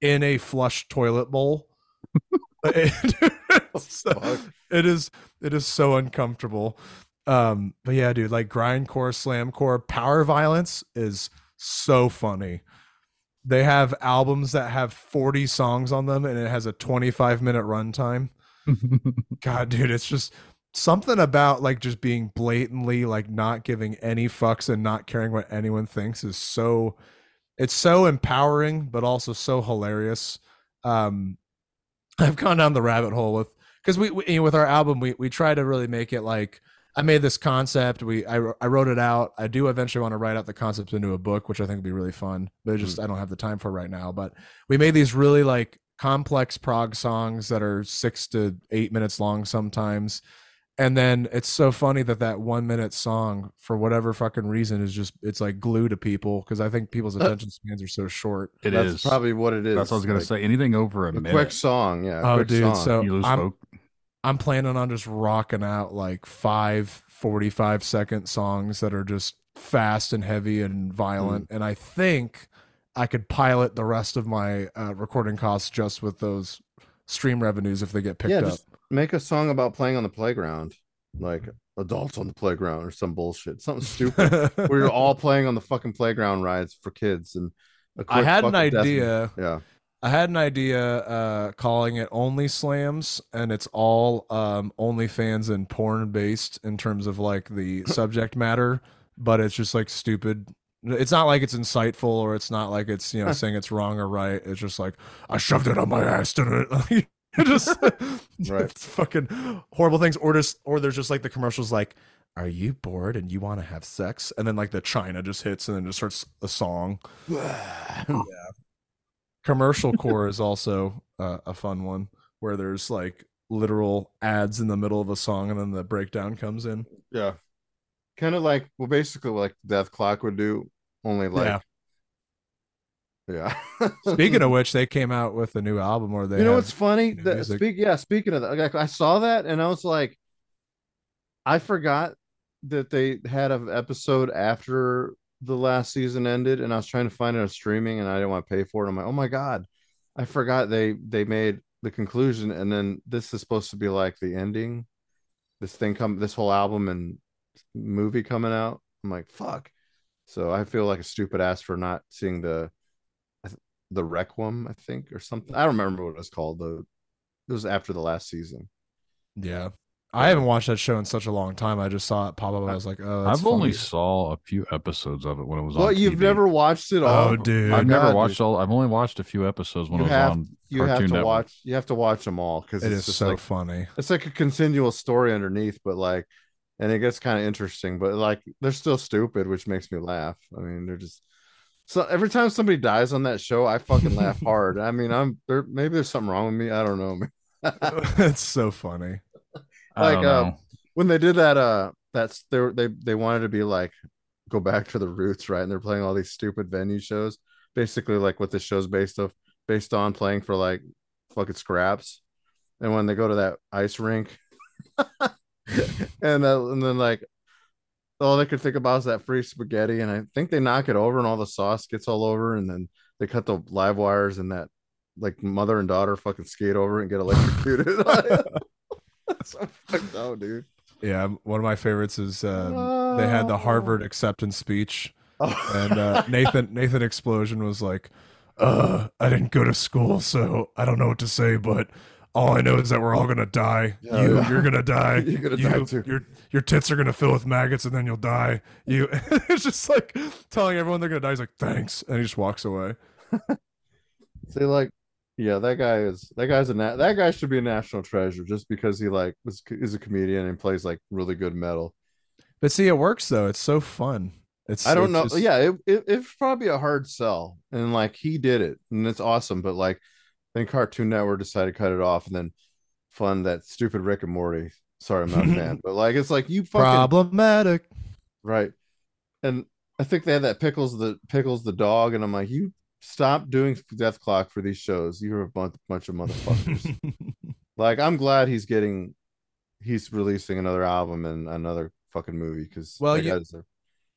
in a flush toilet bowl. So, it is it is so uncomfortable. Um but yeah dude like grindcore slamcore power violence is so funny. They have albums that have 40 songs on them and it has a 25 minute runtime. God, dude, it's just something about like just being blatantly like not giving any fucks and not caring what anyone thinks is so it's so empowering but also so hilarious. Um I've gone down the rabbit hole with because we, we you know, with our album we we try to really make it like I made this concept. We I, I wrote it out. I do eventually want to write out the concept into a book, which I think would be really fun. But just I don't have the time for right now. But we made these really like complex prog songs that are six to eight minutes long sometimes. And then it's so funny that that one minute song, for whatever fucking reason, is just it's like glue to people because I think people's attention spans are so short. It That's is probably what it is. That's what I was gonna like, say. Anything over a, A minute, quick song, yeah. a Oh, quick dude, song. so- you lose I'm- folk. I'm planning on just rocking out like five 45 second songs that are just fast and heavy and violent. Mm. And I think I could pilot the rest of my uh, recording costs just with those stream revenues if they get picked yeah, up. just make a song about playing on the playground, like adults on the playground or some bullshit, something stupid. where you're all playing on the fucking playground rides for kids. And a I had an idea. Yeah, I had an idea uh, calling it Only Slams, and it's all um, OnlyFans and porn based in terms of like the subject matter, but it's just like stupid. It's not like it's insightful or it's not like it's you know saying it's wrong or right. It's just like I shoved it on my ass, didn't it? just Right. it's fucking horrible things, or just or there's just like the commercials like. Are you bored and you want to have sex? And then like the China just hits and then just starts a song yeah. commercial core is also uh, a fun one where there's like literal ads in the middle of a song and then the breakdown comes in yeah. Kind of like well, basically like Dethklok would do, only like Yeah. Yeah. Speaking of which, they came out with a new album or they you know what's funny? The, speak, yeah. Speaking of that, like, I saw that and I was like, I forgot that they had an episode after the last season ended, and I was trying to find it on streaming, and I didn't want to pay for it. I'm like, oh my god, I forgot they they made the conclusion, and then this is supposed to be like the ending. This thing come, this whole album and movie coming out. I'm like, fuck. So I feel like a stupid ass for not seeing the the Requiem, I think, or something. I don't remember what it was called. The it was after the last season. yeah. I haven't watched that show in such a long time. I just saw it pop up. I was like, oh, that's I've only saw a few episodes of it when it was on. What you've TV. never watched it oh, all? Oh, dude. I've My never watched dude. all. I've only watched a few episodes when You it was have- on You Cartoon have to Network. watch. You have to watch them all because It it's is so like funny. it's like a continual story underneath, but like, and it gets kind of interesting. But like, they're still stupid, which makes me laugh. I mean, they're just so every time somebody dies on that show, I fucking laugh hard. I mean, I'm there. Maybe there's something wrong with me. I don't know. That's so funny. Like, uh, when they did that uh that's they were- they they wanted to be like go back to the roots right and they're playing all these stupid venue shows basically like what this show's based of based on playing for like fucking scraps and when they go to that ice rink and uh, and then like all they could think about is that free spaghetti and i think they knock it over and all the sauce gets all over and then they cut the live wires and that like mother and daughter fucking skate over and get electrocuted That's so fucked up, dude. Yeah, one of my favorites is um, they had the Harvard acceptance speech, Oh. and uh, Nathan Nathan Explosion was like, "Uh, I didn't go to school, so I don't know what to say, but all I know is that we're all gonna die. Yeah, you, yeah. you're gonna die. You're gonna You- die too. Your your tits are gonna fill with maggots, and then you'll die. You." it's just like telling everyone they're gonna die. He's like, "Thanks," and he just walks away. See, like, yeah, that guy is that guy's a na- that guy should be a national treasure just because he like was is a comedian and plays like really good metal. But see, it works though. It's so fun. It's I don't it's know. just- Yeah, it, it it's probably a hard sell, and like he did it, and it's awesome. But like, then Cartoon Network decided to cut it off, and then fund that stupid Rick and Morty. Sorry, I'm not a fan, but like, it's like you fucking problematic. right. And I think they had that pickles the pickles the dog, and I'm like, you stop doing Dethklok for these shows. You're a bunch, bunch of motherfuckers. like, I'm glad he's getting, he's releasing another album and another fucking movie because Well, you-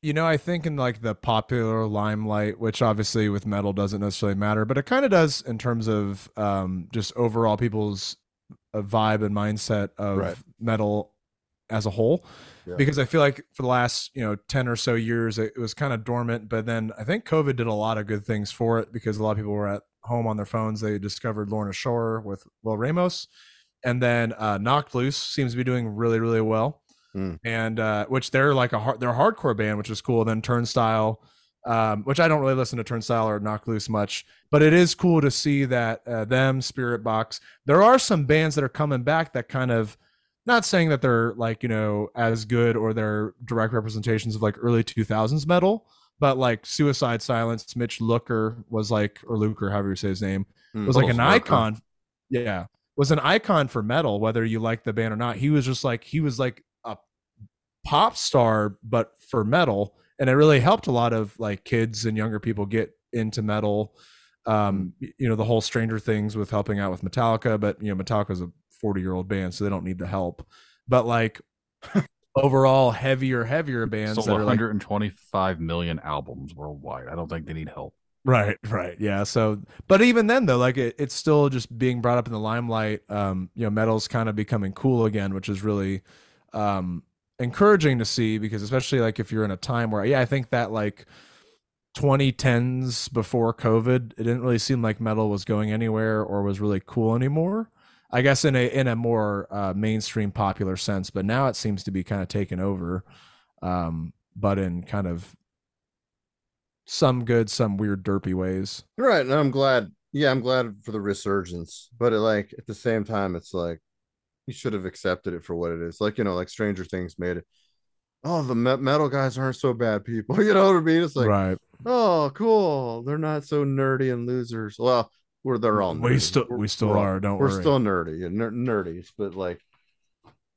you know, I think in like the popular limelight, which obviously with metal doesn't necessarily matter, but it kind of does in terms of um, just overall people's uh, vibe and mindset of Right. metal as a whole. Yeah. Because I feel like for the last you know ten or so years, it, it was kind of dormant. But then I think COVID did a lot of good things for it because a lot of people were at home on their phones. They discovered Lorna Shore with Will Ramos, and then uh, Knocked Loose seems to be doing really really well and uh, which they're like a hard, they're a hardcore band, which is cool. Then Turnstile, um, which I don't really listen to Turnstile or Knock Loose much, but it is cool to see that uh, them Spiritbox. There are some bands that are coming back that kind of not saying that they're like you know as good or they're direct representations of like early 2000s metal but like suicide silence mitch lucker was like or luker however you say his name Mm. was like an icon yeah was an icon for metal whether you like the band or not he was just like he was like pop star but for metal and it really helped a lot of like kids and younger people get into metal um you know the whole stranger things with helping out with metallica but you know metallica's a 40 year old band so they don't need the help but like overall heavier heavier bands Sold that are like 125 million albums worldwide. I don't think they need help. Right, right. Yeah. So, but even then though, like it, it's still just being brought up in the limelight. Um, you know, metal's kind of becoming cool again, which is really um encouraging to see because especially like if you're in a time where yeah, I think that like 2010s before COVID, it didn't really seem like metal was going anywhere or was really cool anymore. I guess in a in a more uh, mainstream popular sense, but now it seems to be kind of taken over. Um, but in kind of some good, some weird, derpy ways. right. And I'm glad. Yeah, I'm glad for the resurgence, but it, like at the same time, it's like you should have accepted it for what it is. Like you know, like Stranger Things made it. Oh, the me- metal guys aren't so bad people. You know what I mean? It's like, right. oh, cool. They're not so nerdy and losers. Well, we're they're all We nerdy. still- We're- we still we're are, don't we're worry. still nerdy and ner- nerdies, but like,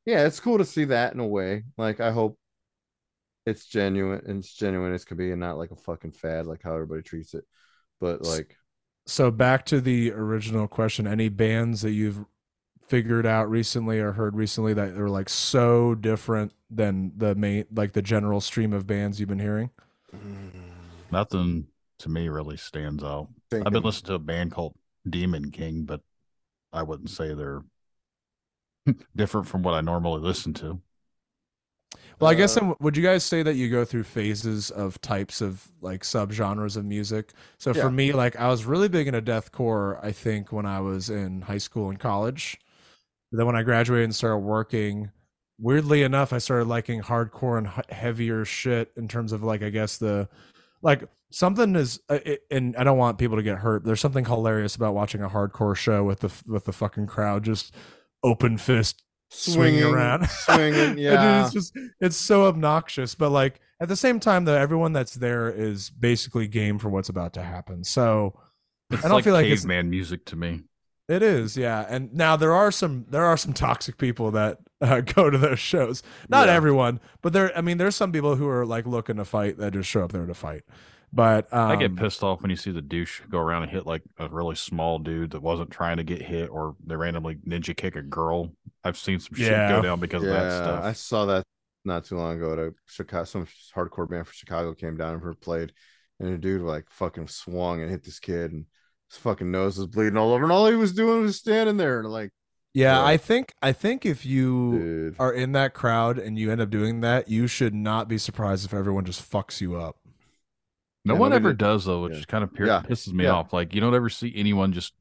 yeah, it's cool to see that in a way. Like, I hope it's genuine and it's genuine as could be, and not like a fucking fad, like how everybody treats it. but like So back to the original question: Any bands that you've figured out recently or heard recently that they're like so different than the main, like the general stream of bands you've been hearing? Nothing to me really stands out. I've been listening to a band called Demon King, but I wouldn't say they're different from what I normally listen to. Well, I guess Uh, then, would you guys say that you go through phases of types of like subgenres of music? So Yeah. for me, like I was really big into deathcore. I think when I was in high school and college. But then when I graduated and started working, weirdly enough, I started liking hardcore and heavier shit in terms of like I guess the like something is uh, and I don't want people to get hurt. There's something hilarious about watching a hardcore show with the with the fucking crowd just open fist swinging, around, swinging. It Yeah, is just it's so obnoxious, but like at the same time, though, everyone that's there is basically game for what's about to happen. So It's I don't like feel like it's- caveman music to me. It is, yeah. And now there are some there are some toxic people that uh, go to those shows. Not Yeah. everyone, but there. I mean, there's some people who are like looking to fight that just show up there to fight. But um, I get pissed off when you see the douche go around and hit like a really small dude that wasn't trying to get hit, or they randomly ninja kick a girl. I've seen some shit Yeah. go down because of that stuff. I saw that not too long ago at a Chicago. Some hardcore band from Chicago came down and played, and a dude like fucking swung and hit this kid, and his fucking nose was bleeding all over, and all he was doing was standing there, and like, Yeah, Yeah. I think I think if you dude, are in that crowd and you end up doing that, you should not be surprised if everyone just fucks you up. no Yeah, one ever did- does though, which yeah. kind of pir- Yeah. pisses me Yeah. off. Like you don't ever see anyone just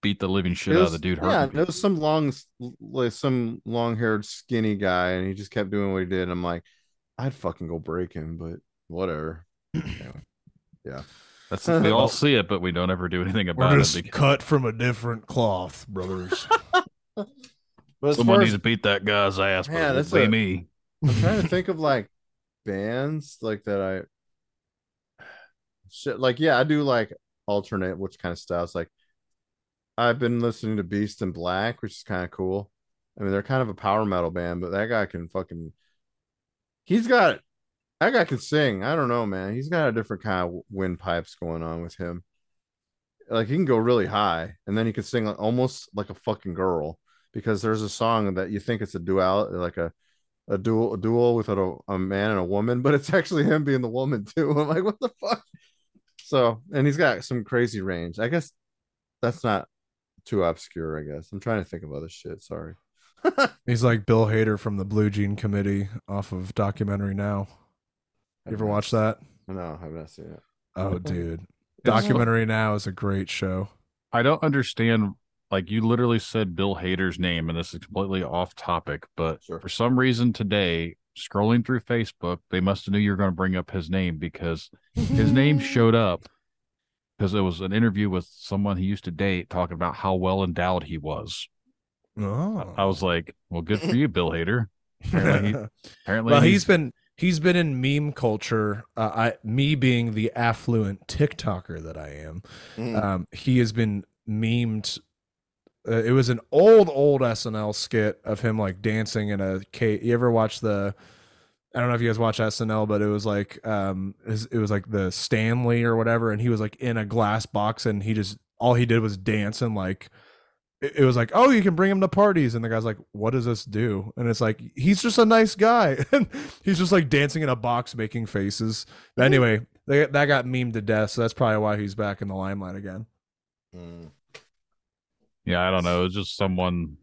beat the living shit It out of the dude Yeah, hurting. there was some long, like some long-haired, skinny guy, and he just kept doing what he did. And I'm like, I'd fucking go break him, but whatever. Anyway. That's we all see it, but we don't ever do anything about We're it. just because cut from a different cloth, brothers. But as Someone far needs as to beat that guy's ass, but Man, it that's won't be a- me. I'm trying to think of like bands like that I shit like yeah, I do like alternate which kind of styles like I've been listening to Beast in Black, which is kind of cool. I mean, they're kind of a power metal band, but that guy can fucking he's got that guy can sing. I don't know, man. He's got a different kind of windpipes going on with him. Like he can go really high, and then he can sing almost like a fucking girl. Because there's a song that you think it's a dual, like a a dual a duel with a, a man and a woman, but it's actually him being the woman too. I'm like, what the fuck? So, and he's got some crazy range. I guess that's not too obscure. I guess I'm trying to think of other shit. Sorry. He's like Bill Hader from the Blue Jean Committee off of documentary now. You ever watch that? No, I have not seen it. Oh, dude. Documentary now is a great show. I don't understand. Like you literally said Bill Hader's name, and this is completely off topic, but Sure. for some reason today, scrolling through Facebook, they must have knew you were going to bring up his name because his name showed up because it was an interview with someone he used to date talking about how well endowed he was. Oh. I was like, "Well, good for you, Bill Hader." Apparently, he- apparently, well, he's been he's been in meme culture. Uh, I me being the affluent TikToker that I am, Mm. um, he has been memed. Uh, it was an old old SNL skit of him like dancing in a cave. You ever watch the? I don't know if you guys watch SNL, but it was like um, it was like the Stanley or whatever, and he was like in a glass box, and he just all he did was dance and like it it was like, oh, you can bring him to parties, and the guy's like, what does this do? And it's like, he's just a nice guy, and he's just like dancing in a box, making faces. But anyway, they, that got memed to death, so that's probably why he's back in the limelight again. Mm. yeah, I don't know. It's just someone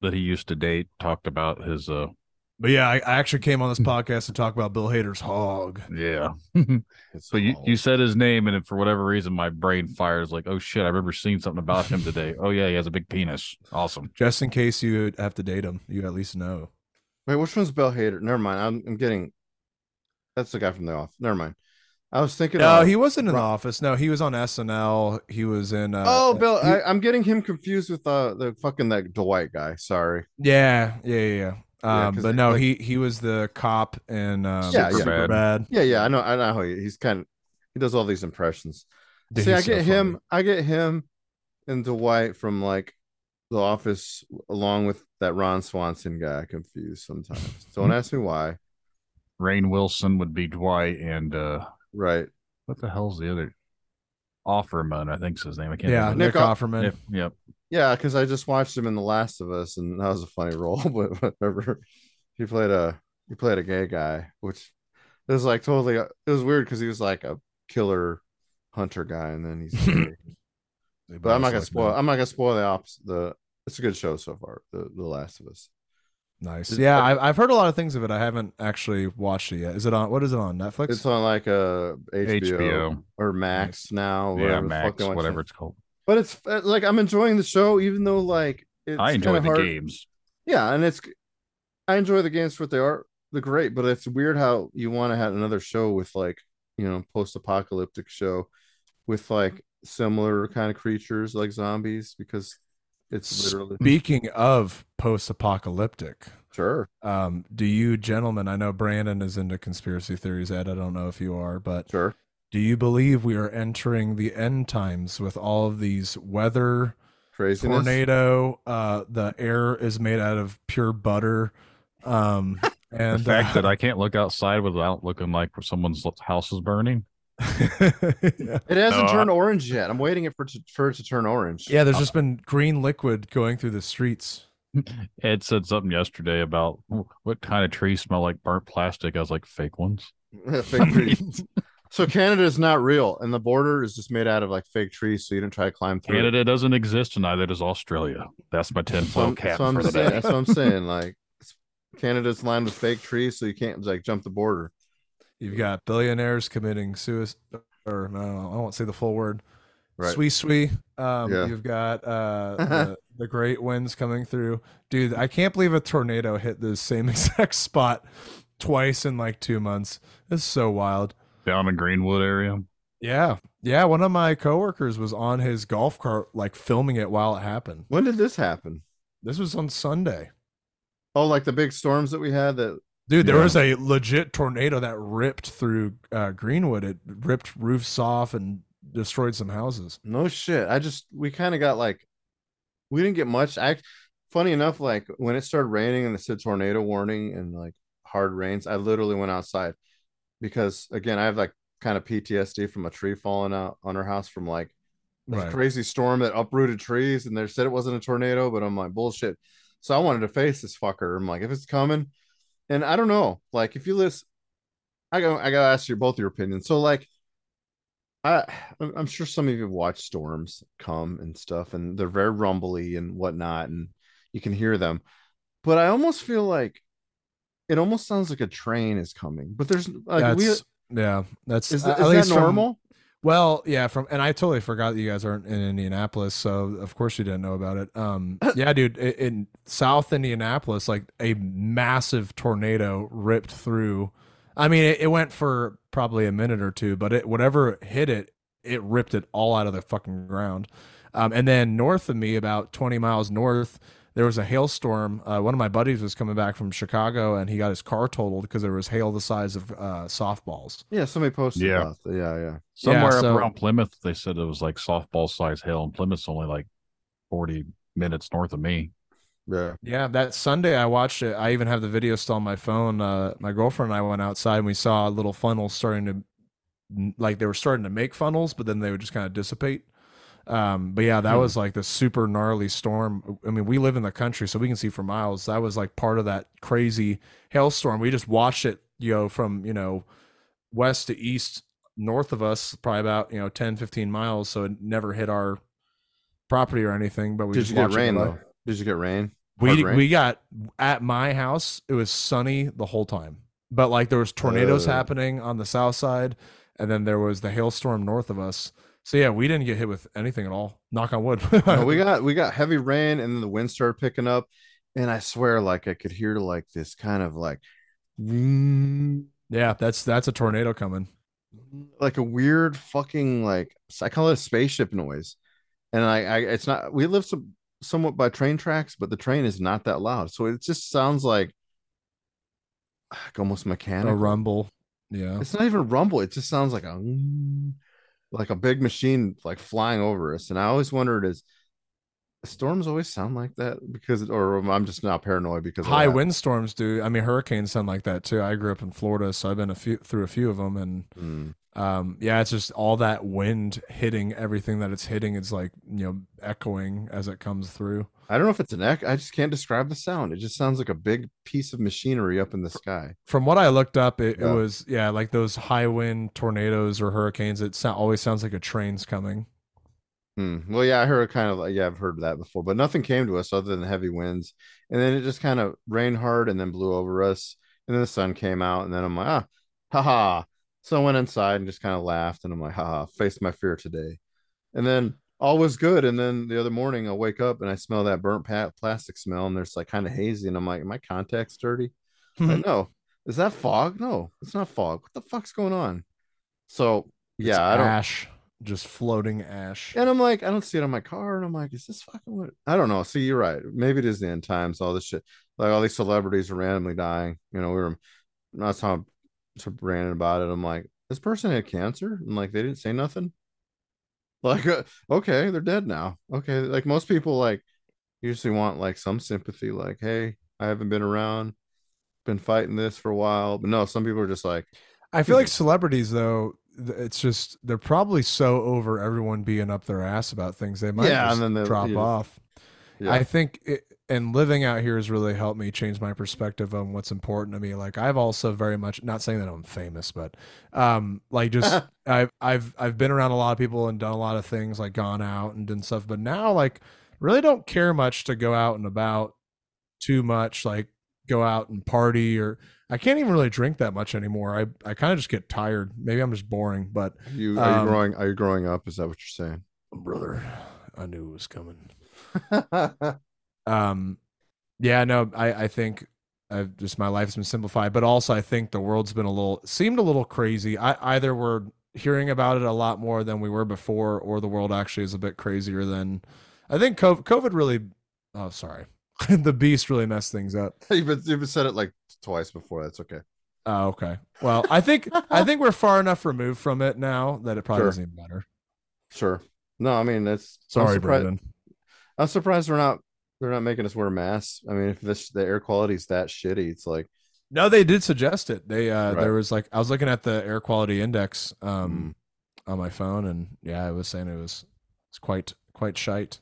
that he used to date talked about his uh But yeah, I, I actually came on this podcast to talk about Bill Hader's hog. yeah. so you, you said his name, and for whatever reason, my brain fires like, oh shit, I remember seeing something about him today. oh yeah, he has a big penis. Awesome. Just in case you have to date him, you at least know. Wait, which one's Bill Hader? Never mind. I'm, I'm getting. That's the guy from the off. Never mind. I was thinking. No, he wasn't in the office. No, he was on SNL. He was in. Uh, oh, Bill. he- I, I'm getting him confused with uh, the fucking that Dwight guy. Sorry. yeah, yeah, yeah. Yeah. Yeah, Um, 'cause but no, like- he he was the cop in um, Yeah, yeah. Superbad. Yeah, yeah. I know. I know how he, he's kind of. He does all these impressions. Dude, See, I he's so get him. I get him and Dwight from like The Office, along with that Ron Swanson guy. Confused sometimes. Don't ask me why. Rainn Wilson would be Dwight, and uh Right. what the hell's the other? Offerman, I think's his name. I can't Yeah, remember. Nick, Nick Offerman. Yep, yep. Yeah, because I just watched him in The Last of Us, and that was a funny role. But whatever, he played a he played a gay guy, which it was like totally. Uh, it was weird because he was like a killer hunter guy, and then he's. gay. but I'm not gonna spoil. I'm not gonna spoil the opposite. The it's a good show so far. The The Last of Us. Nice. Yeah, I've, I've heard a lot of things of it. I haven't actually watched it yet. Is it on? What is it on Netflix? It's on like uh, a HBO, HBO. or Max now. Yeah, Whatever Max, they want to whatever say. it's called. But it's uh, like I'm enjoying the show, even though like it's I enjoy the hard. games. Yeah, and it's I enjoy the games for what they are. They're great, but it's weird how you want to have another show with like you know post-apocalyptic show with like similar kind of creatures like zombies because it's literally Speaking of post-apocalyptic, sure um, do you gentlemen? I know Brandon is into conspiracy theories. Ed, I don't know if you are, but sure do you believe we are entering the end times with all of these weather, craziness. tornado? Uh, the air is made out of pure butter. Um, The and fact uh, that I can't look outside without looking like someone's house is burning. yeah. It hasn't No, I- turned orange yet. I'm waiting it for, to, for it to turn orange. yeah, there's just been green liquid going through the streets. Ed said something yesterday about what kind of trees smell like burnt plastic. I was like, fake ones. Fake trees. So Canada is not real, and the border is just made out of like fake trees. So you didn't try to climb through. Canada doesn't exist, and neither does Australia. That's my So tinfoil I'm, cap so I'm for the saying, day. that's what I'm saying. Like Canada's lined with fake trees, so you can't like jump the border. You've got billionaires committing suicide, or no, I won't say the full word. Right. Sweet, sweet. Um, Yeah. You've got uh, the, the great winds coming through. Dude, I can't believe a tornado hit the same exact spot twice in like two months. It's so wild. Down in Greenwood area. Yeah. Yeah. One of my coworkers was on his golf cart, like filming it while it happened. When did this happen? This was on Sunday. Oh, like the big storms that we had. That Dude, there Yeah. was a legit tornado that ripped through uh, Greenwood. It ripped roofs off and destroyed some houses. no shit. I just we kind of got like we didn't get much. I funny enough, like when it started raining and it said tornado warning and like hard rains, I literally went outside because again, I have like kind of PTSD from a tree falling out on our house from like this Right. crazy storm that uprooted trees and they said it wasn't a tornado, but I'm like bullshit. So I wanted to face this fucker. I'm like, if it's coming, and I don't know, like if you listen, I go, I gotta ask you both your opinions. So like, I I'm I'm sure some of you have watched storms come and stuff, and they're very rumbly and whatnot, and you can hear them. But I almost feel like it almost sounds like a train is coming. But there's like we yeah, that's is, at that, is that from- normal? Well, yeah, from and I totally forgot that you guys aren't in Indianapolis, so of course you didn't know about it. Um, yeah, dude, i- in South Indianapolis, like a massive tornado ripped through. I mean, it, it went for probably a minute or two, but it whatever hit it, it ripped it all out of the fucking ground. Um, and then north of me, about twenty miles north, there was a hailstorm. Uh, one of my buddies was coming back from Chicago, and he got his car totaled because there was hail the size of uh, softballs. Yeah, somebody posted Yeah. about that. Yeah, yeah. Somewhere so- up around Plymouth, they said it was like softball size hail, and Plymouth's only like 40 minutes north of me. Yeah. Yeah, that Sunday I watched it. I even have the video still on my phone. Uh, my girlfriend and I went outside and we saw little funnels starting to, like they were starting to make funnels, but then they would just kind of dissipate. Um, but yeah, that Hmm. was like the super gnarly storm. I mean, we live in the country, so we can see for miles. That was like part of that crazy hailstorm. We just watched it, you know, from, you know, west to east, north of us, probably about, you know, 10, 15 miles. So it never hit our property or anything, but we Did just you get rain though? Did you get rain? We rain? we got at my house. It was sunny the whole time, but like there was tornadoes Uh. happening on the south side, and then there was the hailstorm north of us. So yeah, we didn't get hit with anything at all. Knock on wood. no, we got we got heavy rain and then the wind started picking up and i swear like i could hear like this kind of like yeah, that's that's a tornado coming. like a weird fucking like i call it a spaceship noise and i, I it's not we live some somewhat by train tracks but the train is not that loud so it just sounds like, like almost A mechanical rumble. Yeah. it's not even rumble it just sounds like a like a big machine like flying over us and i always wondered is storms always sound like that because or i'm just not paranoid because High that. windstorms do. I mean, hurricanes sound like that too. I grew up in Florida, so I've been a few through a few of them, and Mm. um, yeah, it's just all that wind hitting everything that it's hitting. It's like you know echoing as it comes through. I don't know if it's an echo. I just can't describe the sound. It just sounds like a big piece of machinery up in the sky. From what I looked up, it, Yeah. it was yeah like those high wind tornadoes or hurricanes. It always sounds like a train's coming. Hmm. Well, yeah, I heard kind of like yeah, I've heard that before, but nothing came to us other than heavy winds, and then it just kind of rained hard and then blew over us, and then the sun came out, and then I'm like, ah, haha. So I went inside and just kind of laughed, and I'm like, haha, faced my fear today, and then all was good, and then the other morning I wake up and I smell that burnt plastic smell, and there's like kind of hazy, and I'm like, my contacts dirty? Like, no, is that fog? No, it's not fog. What the fuck's going on? So It's yeah, I don't. ash, just floating ash. And I'm like, I don't see it on my car. And I'm like, is this fucking what? I don't know. See, you're right. Maybe it is the end times, all this shit. Like all these celebrities are randomly dying. You know, we were not talking to Brandon about it. I'm like, this person had cancer. And like, they didn't say nothing. Like, uh, okay, they're dead now. Okay. Like most people, like, usually want like some sympathy. Like, hey, I haven't been around, been fighting this for a while. But no, some people are just like, I feel like celebrities though, it's just they're probably so over everyone being up their ass about things they might Yeah, just and then they- drop yeah. off. yeah. I think it, and living out here has really helped me change my perspective on what's important to me. Like I've also very much not saying that I'm famous, but um like just I've I've I've been around a lot of people and done a lot of things like gone out and done stuff, but now like really don't care much to go out and about too much, like go out and party or I can't even really drink that much anymore. I I kind of just get tired. Maybe I'm just boring, but you are you Um, growing? Are you growing up? Is that what you're saying, brother, I knew it was coming. um yeah no i i think i've just my life's been simplified but also i think the world's been a little seemed a little crazy i either we're hearing about it a lot more than we were before or the world actually is a bit crazier than i think covid, COVID really oh sorry the beast really messed things up you've, you've said it like twice before. That's okay. oh okay well i think i think we're far enough removed from it now that it probably Sure. doesn't even matter Sure. No, I mean it's. I'm sorry surprised, brandon I'm surprised they're not. They're not making us wear masks. I mean, if this the air quality is that shitty, it's like no they did suggest it they uh Right. there was like i was looking at the air quality index um Mm. on my phone and yeah it was saying it was it's quite quite shite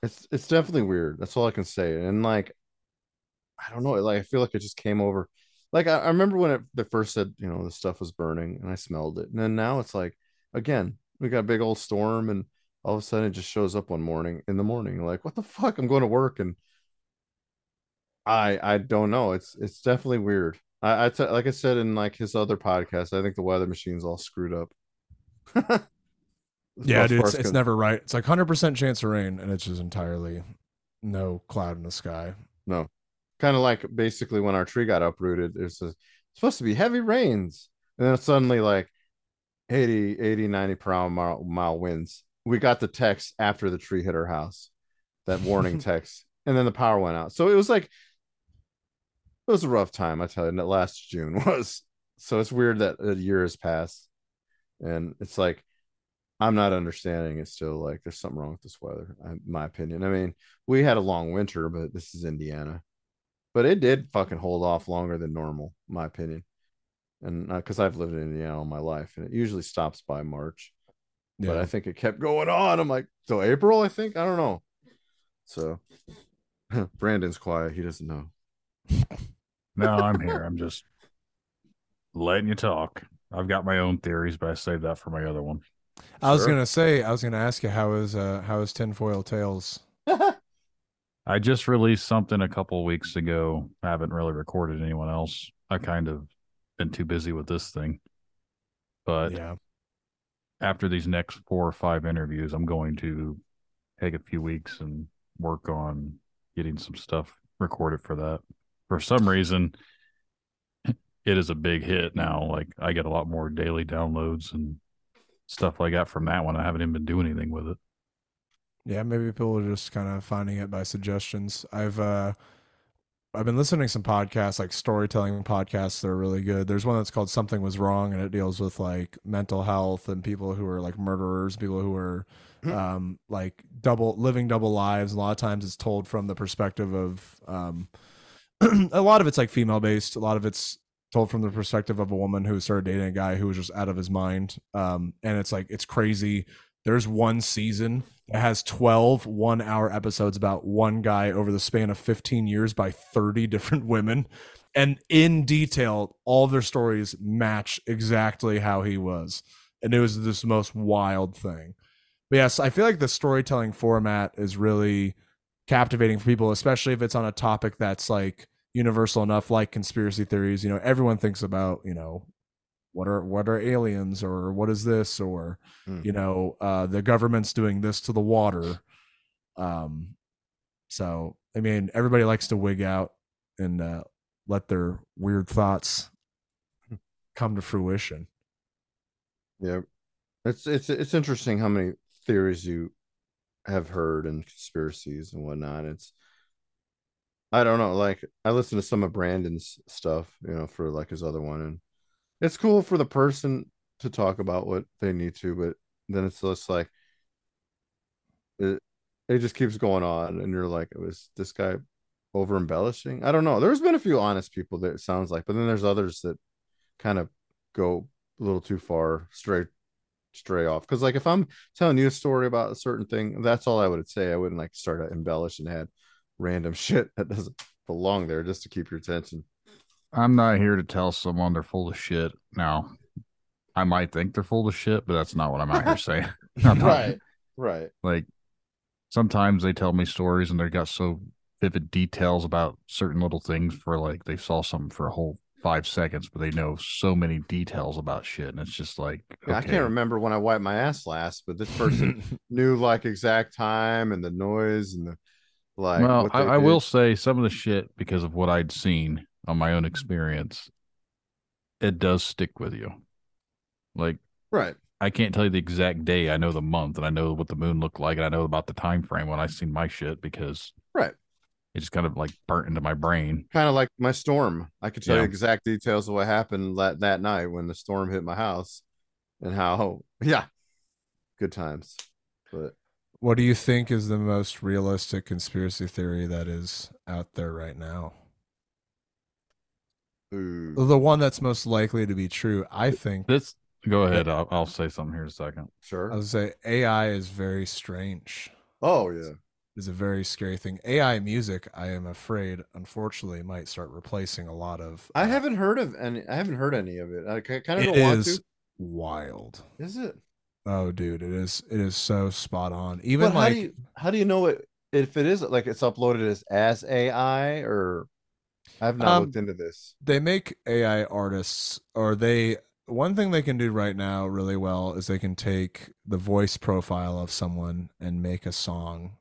it's it's definitely weird. That's all I can say. And like, I don't know. Like, I feel like it just came over. Like, I, I remember when it they first said, you know, the stuff was burning, and I smelled it, and then now it's like, again, we got a big old storm, and all of a sudden it just shows up one morning in the morning. Like, what the fuck? I'm going to work, and I I don't know. It's it's definitely weird. I, I t- like I said in like his other podcast, I think the weather machine's all screwed up. yeah dude it's, it's never right it's like 100% chance of rain and it's just entirely no cloud in the sky No. Kind of like basically when our tree got uprooted, there's a, supposed to be heavy rains. And then suddenly like 80, 80, 90 per hour mile, mile winds. We got the text after the tree hit our house, that warning text. And then the power went out. So it was like, it was a rough time, I tell you. And that last June was. So it's weird that a year has passed. And it's like, I'm not understanding It's still. Like, there's something wrong with this weather, in my opinion. I mean, we had a long winter, but this is Indiana. But it did fucking hold off longer than normal, my opinion. And uh, because I've lived in Indiana all my life, and it usually stops by March. Yeah But I think it kept going on. I'm like, till April, I think. I don't know. So Brandon's quiet. He doesn't know. No, I'm here. I'm just letting you talk. I've got my own theories, but I saved that for my other one. i was gonna say i was gonna ask you how is uh how is tinfoil tales I just released something a couple weeks ago. I haven't really recorded anyone else. I kind of been too busy with this thing. But yeah after these next four or five interviews, I'm going to take a few weeks and work on getting some stuff recorded for that. For some reason, it is a big hit now. Like I get a lot more daily downloads and stuff like that from that one. I haven't even been doing anything with it. Yeah, maybe people are just kind of finding it by suggestions. I've uh I've been listening to some podcasts like storytelling podcasts that are really good. There's one that's called Something Was Wrong and it deals with like mental health and people who are like murderers, people who are um like double living double lives. A lot of times it's told from the perspective of um a lot of it's like female based, a lot of it's told from the perspective of a woman who started dating a guy who was just out of his mind. Um, and it's like it's crazy. There's one season that has 12 one hour episodes about one guy over the span of 15 years by 30 different women. And in detail, all their stories match exactly how he was. And it was this most wild thing. But yes, I feel like the storytelling format is really captivating for people, especially if it's on a topic that's like universal enough, like conspiracy theories. You know, everyone thinks about, you know, what are what are aliens or what is this or Hmm. you know uh the government's doing this to the water um so i mean everybody likes to wig out and uh let their weird thoughts come to fruition Yeah, it's it's it's interesting how many theories you have heard and conspiracies and whatnot. It's I don't know. Like I listen to some of Brandon's stuff, you know, for like his other one, and it's cool for the person to talk about what they need to, but then it's just like it it just keeps going on, and you're like, it was this guy over embellishing? I don't know. There's been a few honest people that it sounds like, but then there's others that kind of go a little too far straight stray off because like if i'm telling you a story about a certain thing that's all i would say i wouldn't like start to embellish and add random shit that doesn't belong there just to keep your attention I'm not here to tell someone they're full of shit. Now, I might think they're full of shit, but that's not what I'm out here saying. Not- right Like sometimes they tell me stories and they got so vivid details about certain little things for like they saw something for a whole five seconds, but they know so many details about shit, and it's just like Yeah, i can't remember when i wiped my ass last but this person knew like exact time and the noise and the like well, I, I will say some of the shit because of what I'd seen on my own experience, it does stick with you. Like right I can't tell you the exact day. I know the month and I know what the moon looked like and I know about the time frame when I seen my shit because Right. it just kind of like burnt into my brain. kind of like my storm i could tell you exact details of what happened that, that night when the storm hit my house and how yeah good times but what do you think is the most realistic conspiracy theory that is out there right now ooh. the one that's most likely to be true i think This go ahead. I'll, I'll say something here in a second. sure i would say ai is very strange oh yeah is a very scary thing. AI music, I am afraid, unfortunately, might start replacing a lot of. I uh, haven't heard of any. I haven't heard any of it. I kind of don't want is to. wild. Is it? Oh, dude, it is. It is so spot on. Even But how like do you how do you know it if it is like it's uploaded as as AI or I've not Um, looked into this. they make AI artists, or they. One thing they can do right now really well is they can take the voice profile of someone and make a song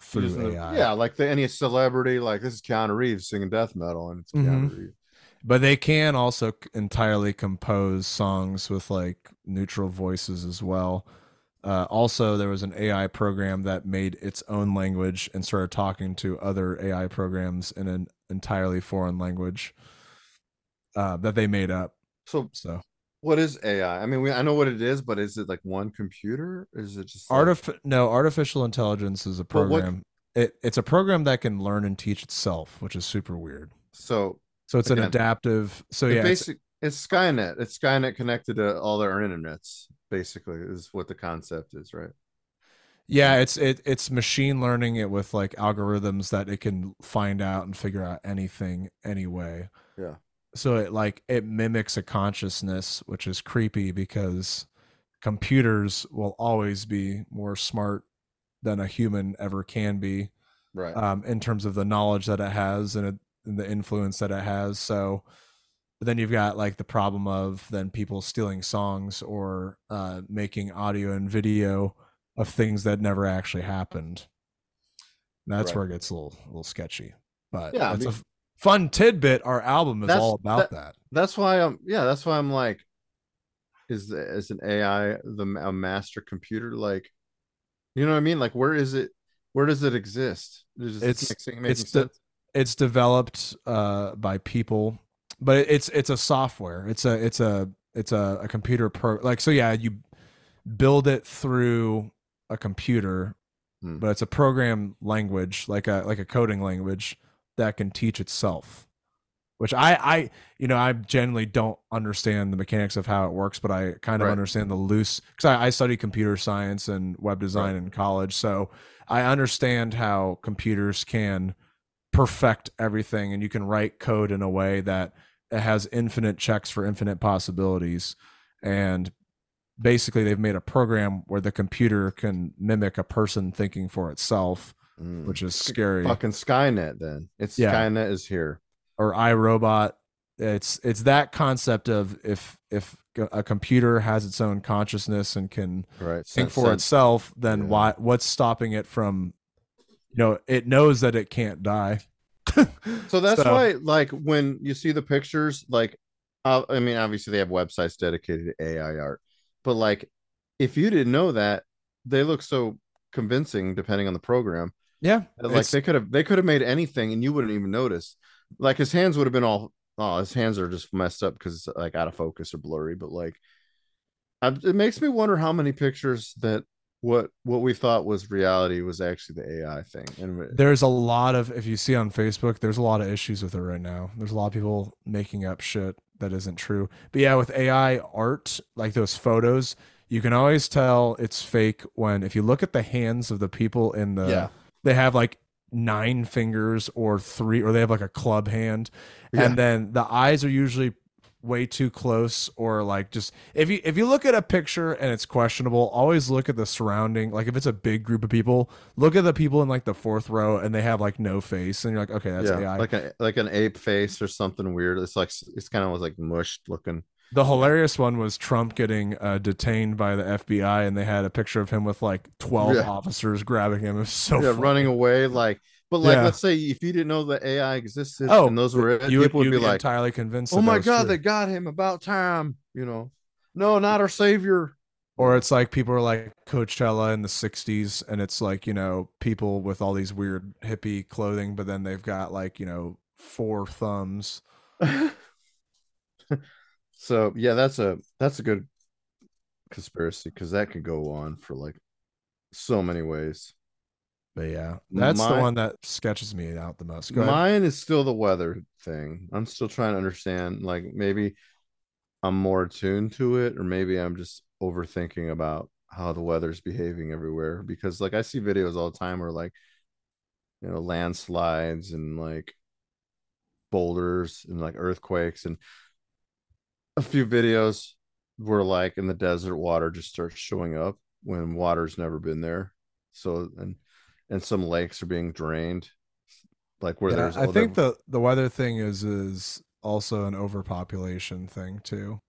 through AI. Yeah, like the, any celebrity, like this is Keanu Reeves singing death metal, and it's Keanu Mhm. Reeves. But they can also entirely compose songs with like neutral voices as well. Uh, also, there was an AI program that made its own language and started talking to other AI programs in an entirely foreign language uh, that they made up. So So, what is AI? I mean, we I know what it is, but is it like one computer? Is it just like, artif- no, artificial intelligence is a But what- program. It, it's a program that can learn and teach itself, which is super weird. so So it's an adaptive. So yeah, it's- it's Skynet. It's Skynet connected to all their internets. Basically, is what the concept is, right? Yeah, it's it it's machine learning it with like algorithms that it can find out and figure out anything anyway. Yeah. So it like it mimics a consciousness, which is creepy because computers will always be more smart than a human ever can be Right. um, in terms of the knowledge that it has and, it, and the influence that it has. So but then you've got like the problem of then people stealing songs or uh, making audio and video of things that never actually happened. That's Right. where it gets a little a little sketchy. But Yeah, I that's a mean- f- fun tidbit. Our album is all about that- that. that's why I'm yeah that's why I'm like is is an AI the a master computer like you know what I mean like where is it where does it exist it It's- it's sense It's developed uh, by people, but it's it's a software. It's a it's a it's a, a computer pro like so yeah you build it through a computer Hmm. but it's a program language like a like a coding language that can teach itself which I, I, you know, I generally don't understand the mechanics of how it works, but I kind of Right. understand the loose because I, I studied computer science and web design in college, so I understand how computers can perfect everything, and you can write code in a way that has infinite checks for infinite possibilities, and basically they've made a program where the computer can mimic a person thinking for itself, Mm. which is scary fucking Skynet. Then it's Yeah. Skynet is here. or iRobot. It's it's that concept of if if a computer has its own consciousness and can Right. think Sense- for sense- itself, then yeah. why what's stopping it from you know, it knows that it can't die. So that's So- why, like, when you see the pictures, like, uh, I mean, obviously they have websites dedicated to AI art, but like, if you didn't know that, they look so convincing depending on the program. Yeah. Like it's- they could have, they could have made anything and you wouldn't even notice. Like his hands would have been all, oh, his hands are just messed up because it's like out of focus or blurry. But like, I, it makes me wonder how many pictures that what what we thought was reality was actually the AI thing. And there's a lot of if you see on Facebook, there's a lot of issues with it right now. There's a lot of people making up shit that isn't true. But yeah, with AI art, like those photos, you can always tell it's fake when if you look at the hands of the people in the Yeah. they have like nine fingers or three or they have like a club hand Yeah. and then the eyes are usually way too close or like just if you if you look at a picture and it's questionable always look at the surrounding like if it's a big group of people look at the people in like the fourth row and they have like no face and you're like okay that's yeah, ai like a like an ape face or something weird. It's like it's kind of was like mushed looking. the hilarious one was trump getting uh, detained by the fbi and they had a picture of him with like 12 Yeah. officers grabbing him it was so yeah, funny. running away like. But like, Yeah. let's say if you didn't know that AI existed, oh and those were it, you people would be like, entirely convinced "Oh my god, true. they got him! About time!" You know, no, not our savior. Or it's like people are like Coachella in the 60s, and it's like, you know, people with all these weird hippie clothing, but then they've got like, you know, four thumbs. so yeah, that's a that's a good conspiracy because that could go on for like so many ways. But yeah, that's the one that sketches me out the most. Mine is still the weather thing. I'm still trying to understand. Like maybe I'm more attuned to it, or maybe I'm just overthinking about how the weather's behaving everywhere. Because like I see videos all the time where like you know landslides and like boulders and like earthquakes and a few videos where like in the desert water just starts showing up when water's never been there. So and and some lakes are being drained like where Yeah, there's I think the the weather thing is is also an overpopulation thing too.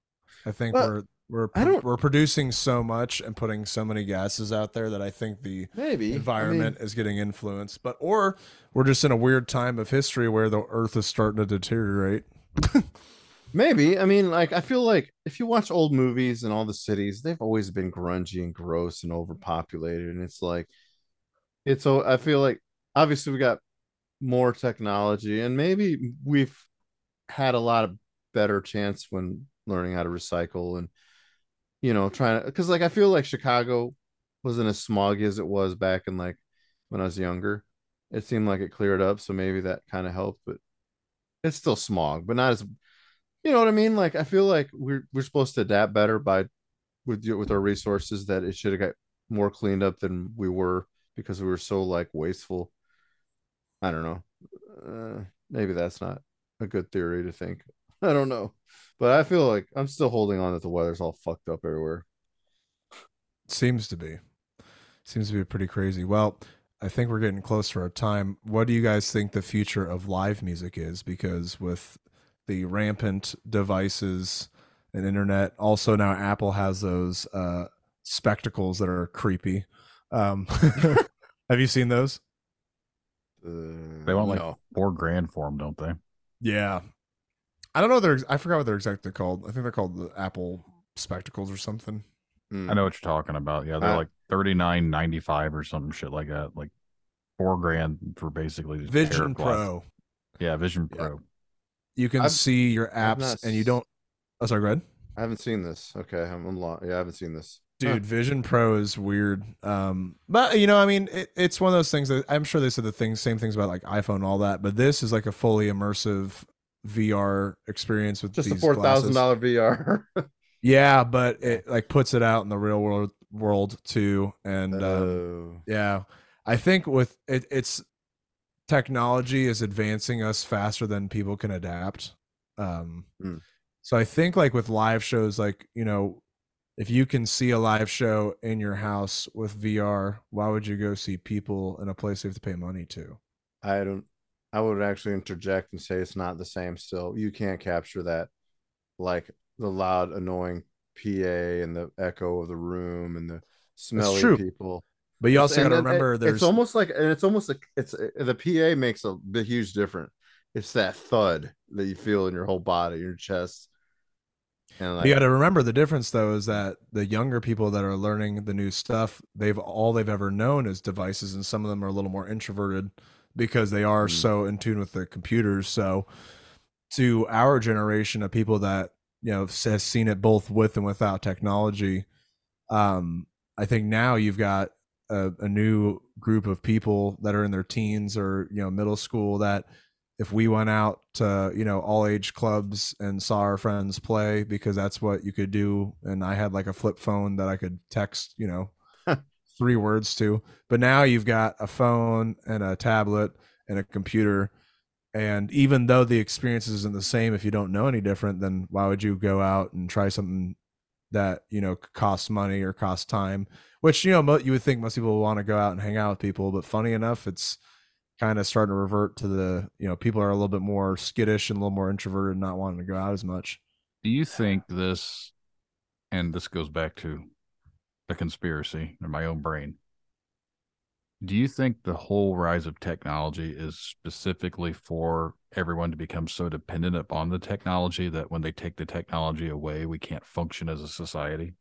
I think Well, we're we're I don't- we're producing so much and putting so many gases out there that I think the maybe environment is getting influenced. But or we're just in a weird time of history where the earth is starting to deteriorate. Maybe. I mean, like, I feel like if you watch old movies and all the cities, they've always been grungy and gross and overpopulated. And it's like, it's so I feel like obviously we got more technology and maybe we've had a lot of better chance when learning how to recycle and, you know, trying to, because like I feel like Chicago wasn't as smoggy as it was back in like when I was younger. It seemed like it cleared up. So maybe that kind of helped, but it's still smog, but not as you know what I mean? Like I feel like we're we're supposed to adapt better by with with our resources that it should have got more cleaned up than we were because we were so like wasteful. I don't know. Uh, maybe that's not a good theory to think. I don't know. But I feel like I'm still holding on that the weather's all fucked up everywhere. Seems to be. Seems to be pretty crazy. Well, I think we're getting close to our time. What do you guys think the future of live music is? Because with the rampant devices and internet, also now Apple has those uh, spectacles that are creepy. Um, have you seen those? Uh, They want like no. four grand for them, don't they? Yeah. I don't know. They're I forgot what they're exactly called. I think they're called the Apple spectacles or something. Mm. I know what you're talking about. Yeah, they're Uh, like thirty nine ninety five or some shit like that. Like four grand for basically just Vision. Pro. Yeah, Vision Yeah. Pro. You can I've- see your apps not and you don't. Oh, sorry. Go ahead. I haven't seen this. Okay, I'm, I'm lo- yeah, I haven't seen this. Dude vision pro is weird um but you know i mean it, it's one of those things that i'm sure they said the things same things about like iphone and all that but this is like a fully immersive VR experience with Just a four thousand dollar VR. Yeah, but it like puts it out in the real world world too, and um, Oh. yeah, I think with it, it's technology is advancing us faster than people can adapt. Um, Mm. so I think like with live shows, like you know, if you can see a live show in your house with VR, why would you go see people in a place you have to pay money to? I don't. I would actually interject and say it's not the same. Still, you can't capture that, like the loud, annoying PA and the echo of the room and the smelly people. But you also got to then it- remember, there's it's almost like and it's almost like it's the PA makes a big huge difference. It's that thud that you feel in your whole body, your chest, like you got to remember the difference though is that the younger people that are learning the new stuff, they've all they've ever known is devices, and some of them are a little more introverted because they are Mm. so in tune with their computers. So, to our generation of people that you know has seen it both with and without technology, um, I think now you've got a, a new group of people that are in their teens or you know middle school that if we went out to you know all age clubs and saw our friends play because that's what you could do. And i had like a flip phone that i could text you know three words to. But now you've got a phone and a tablet and a computer. And even though the experience isn't the same if you don't know any different then why would you go out and try something that you know costs money or costs time? Which you know mo- you would think most people want to go out and hang out with people but funny enough it's kind of starting to revert to the you know people are a little bit more skittish and a little more introverted and not wanting to go out as much Do you think this, and this goes back to the conspiracy in my own brain? Do you think the whole rise of technology is specifically for everyone to become so dependent upon the technology that when they take the technology away, we can't function as a society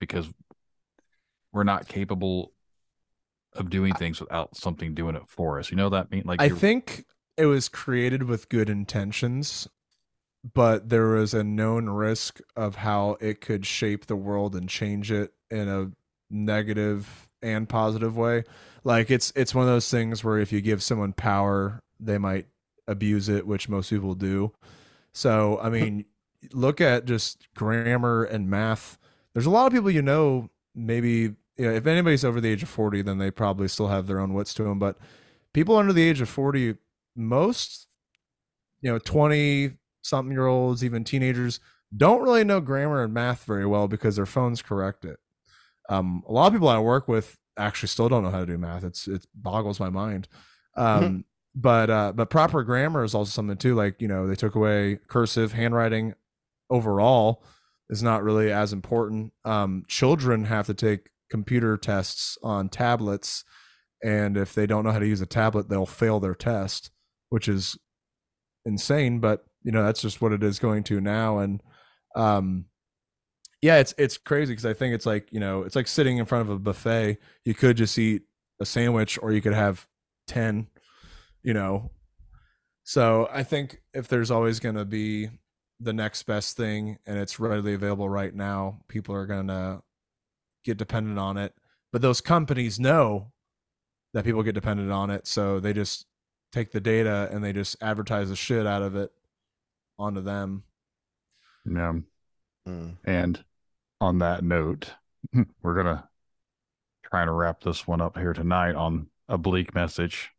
because we're not capable of doing things without something doing it for us? You know that mean? Like i think it was created with good intentions but there was a known risk of how it could shape the world and change it in a negative and positive way. Like it's it's one of those things where if you give someone power they might abuse it which most people do. So i mean look at just grammar and math. There's a lot of people you know maybe you know, if anybody's over the age of 40 then they probably still have their own wits to them but people under the age of 40 most you know 20 something year olds even teenagers don't really know grammar and math very well because their phones correct it. Um, a lot of people i work with actually still don't know how to do math. It's it boggles my mind. Um, but uh, but proper grammar is also something too like you know they took away cursive handwriting overall is not really as important. Um, children have to take computer tests on tablets and if they don't know how to use a tablet they'll fail their test which is insane but you know that's just what it is going to now and um yeah it's it's crazy because i think it's like you know it's like sitting in front of a buffet. You could just eat a sandwich or you could have 10 you know? So i think if there's always going to be the next best thing and it's readily available right now people are going to get dependent on it but those companies know that people get dependent on it so they just take the data and they just advertise the shit out of it onto them yeah. Mm. And on that note, we're gonna try to wrap this one up here tonight on a bleak message.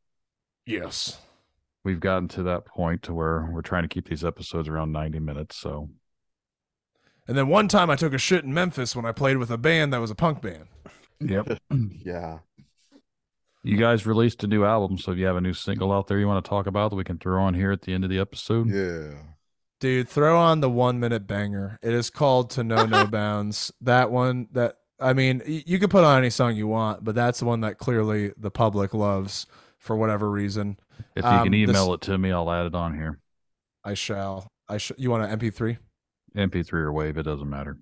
yes We've gotten to that point to where we're trying to keep these episodes around 90 minutes. So and then one time i took a shit in memphis when i played with a band that was a punk band Yep. Yeah. you guys released a new album, so if you have a new single out there you want to talk about that we can throw on here at the end of the episode. Yeah. dude throw on the one minute banger it is called to know no bounds that one that i mean you can put on any song you want but that's the one that clearly the public loves for whatever reason If you Um, can this- email it to me, I'll add it on here. i shall i sh- you want an mp3 MP3 or wave, it doesn't matter.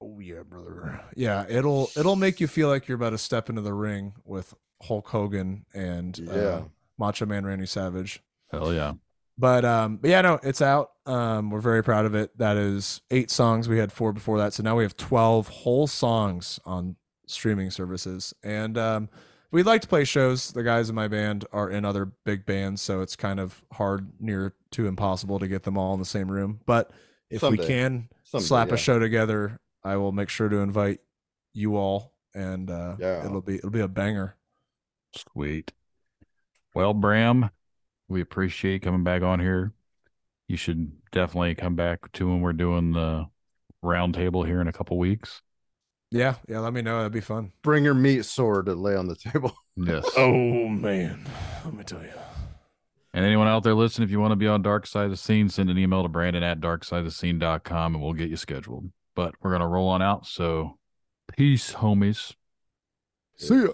Oh yeah, brother. Yeah, it'll it'll make you feel like you're about to step into the ring with Hulk Hogan and Yeah. uh, Macho Man Randy Savage. Hell yeah. But um, but yeah, no, it's out. Um, we're very proud of it. That is eight songs. We had four before that, so now we have twelve whole songs on streaming services. And um, we'd like to play shows. The guys in my band are in other big bands, so it's kind of hard, near to impossible to get them all in the same room. But if we can Someday, slap yeah. a show together, I will make sure to invite you all, and uh, Yeah. it'll be it'll be a banger. Sweet. Well, Bram, we appreciate coming back on here. You should definitely come back to when we're doing the round table here in a couple weeks. Yeah, yeah. Let me know. That'd be fun. Bring your meat sword to lay on the table. Yes. Oh man, let me tell you. And anyone out there listening, if you want to be on Dark Side of the Scene, send an email to Brandon at darksideofthescene.com and we'll get you scheduled. But we're going to roll on out. So peace, homies. See ya.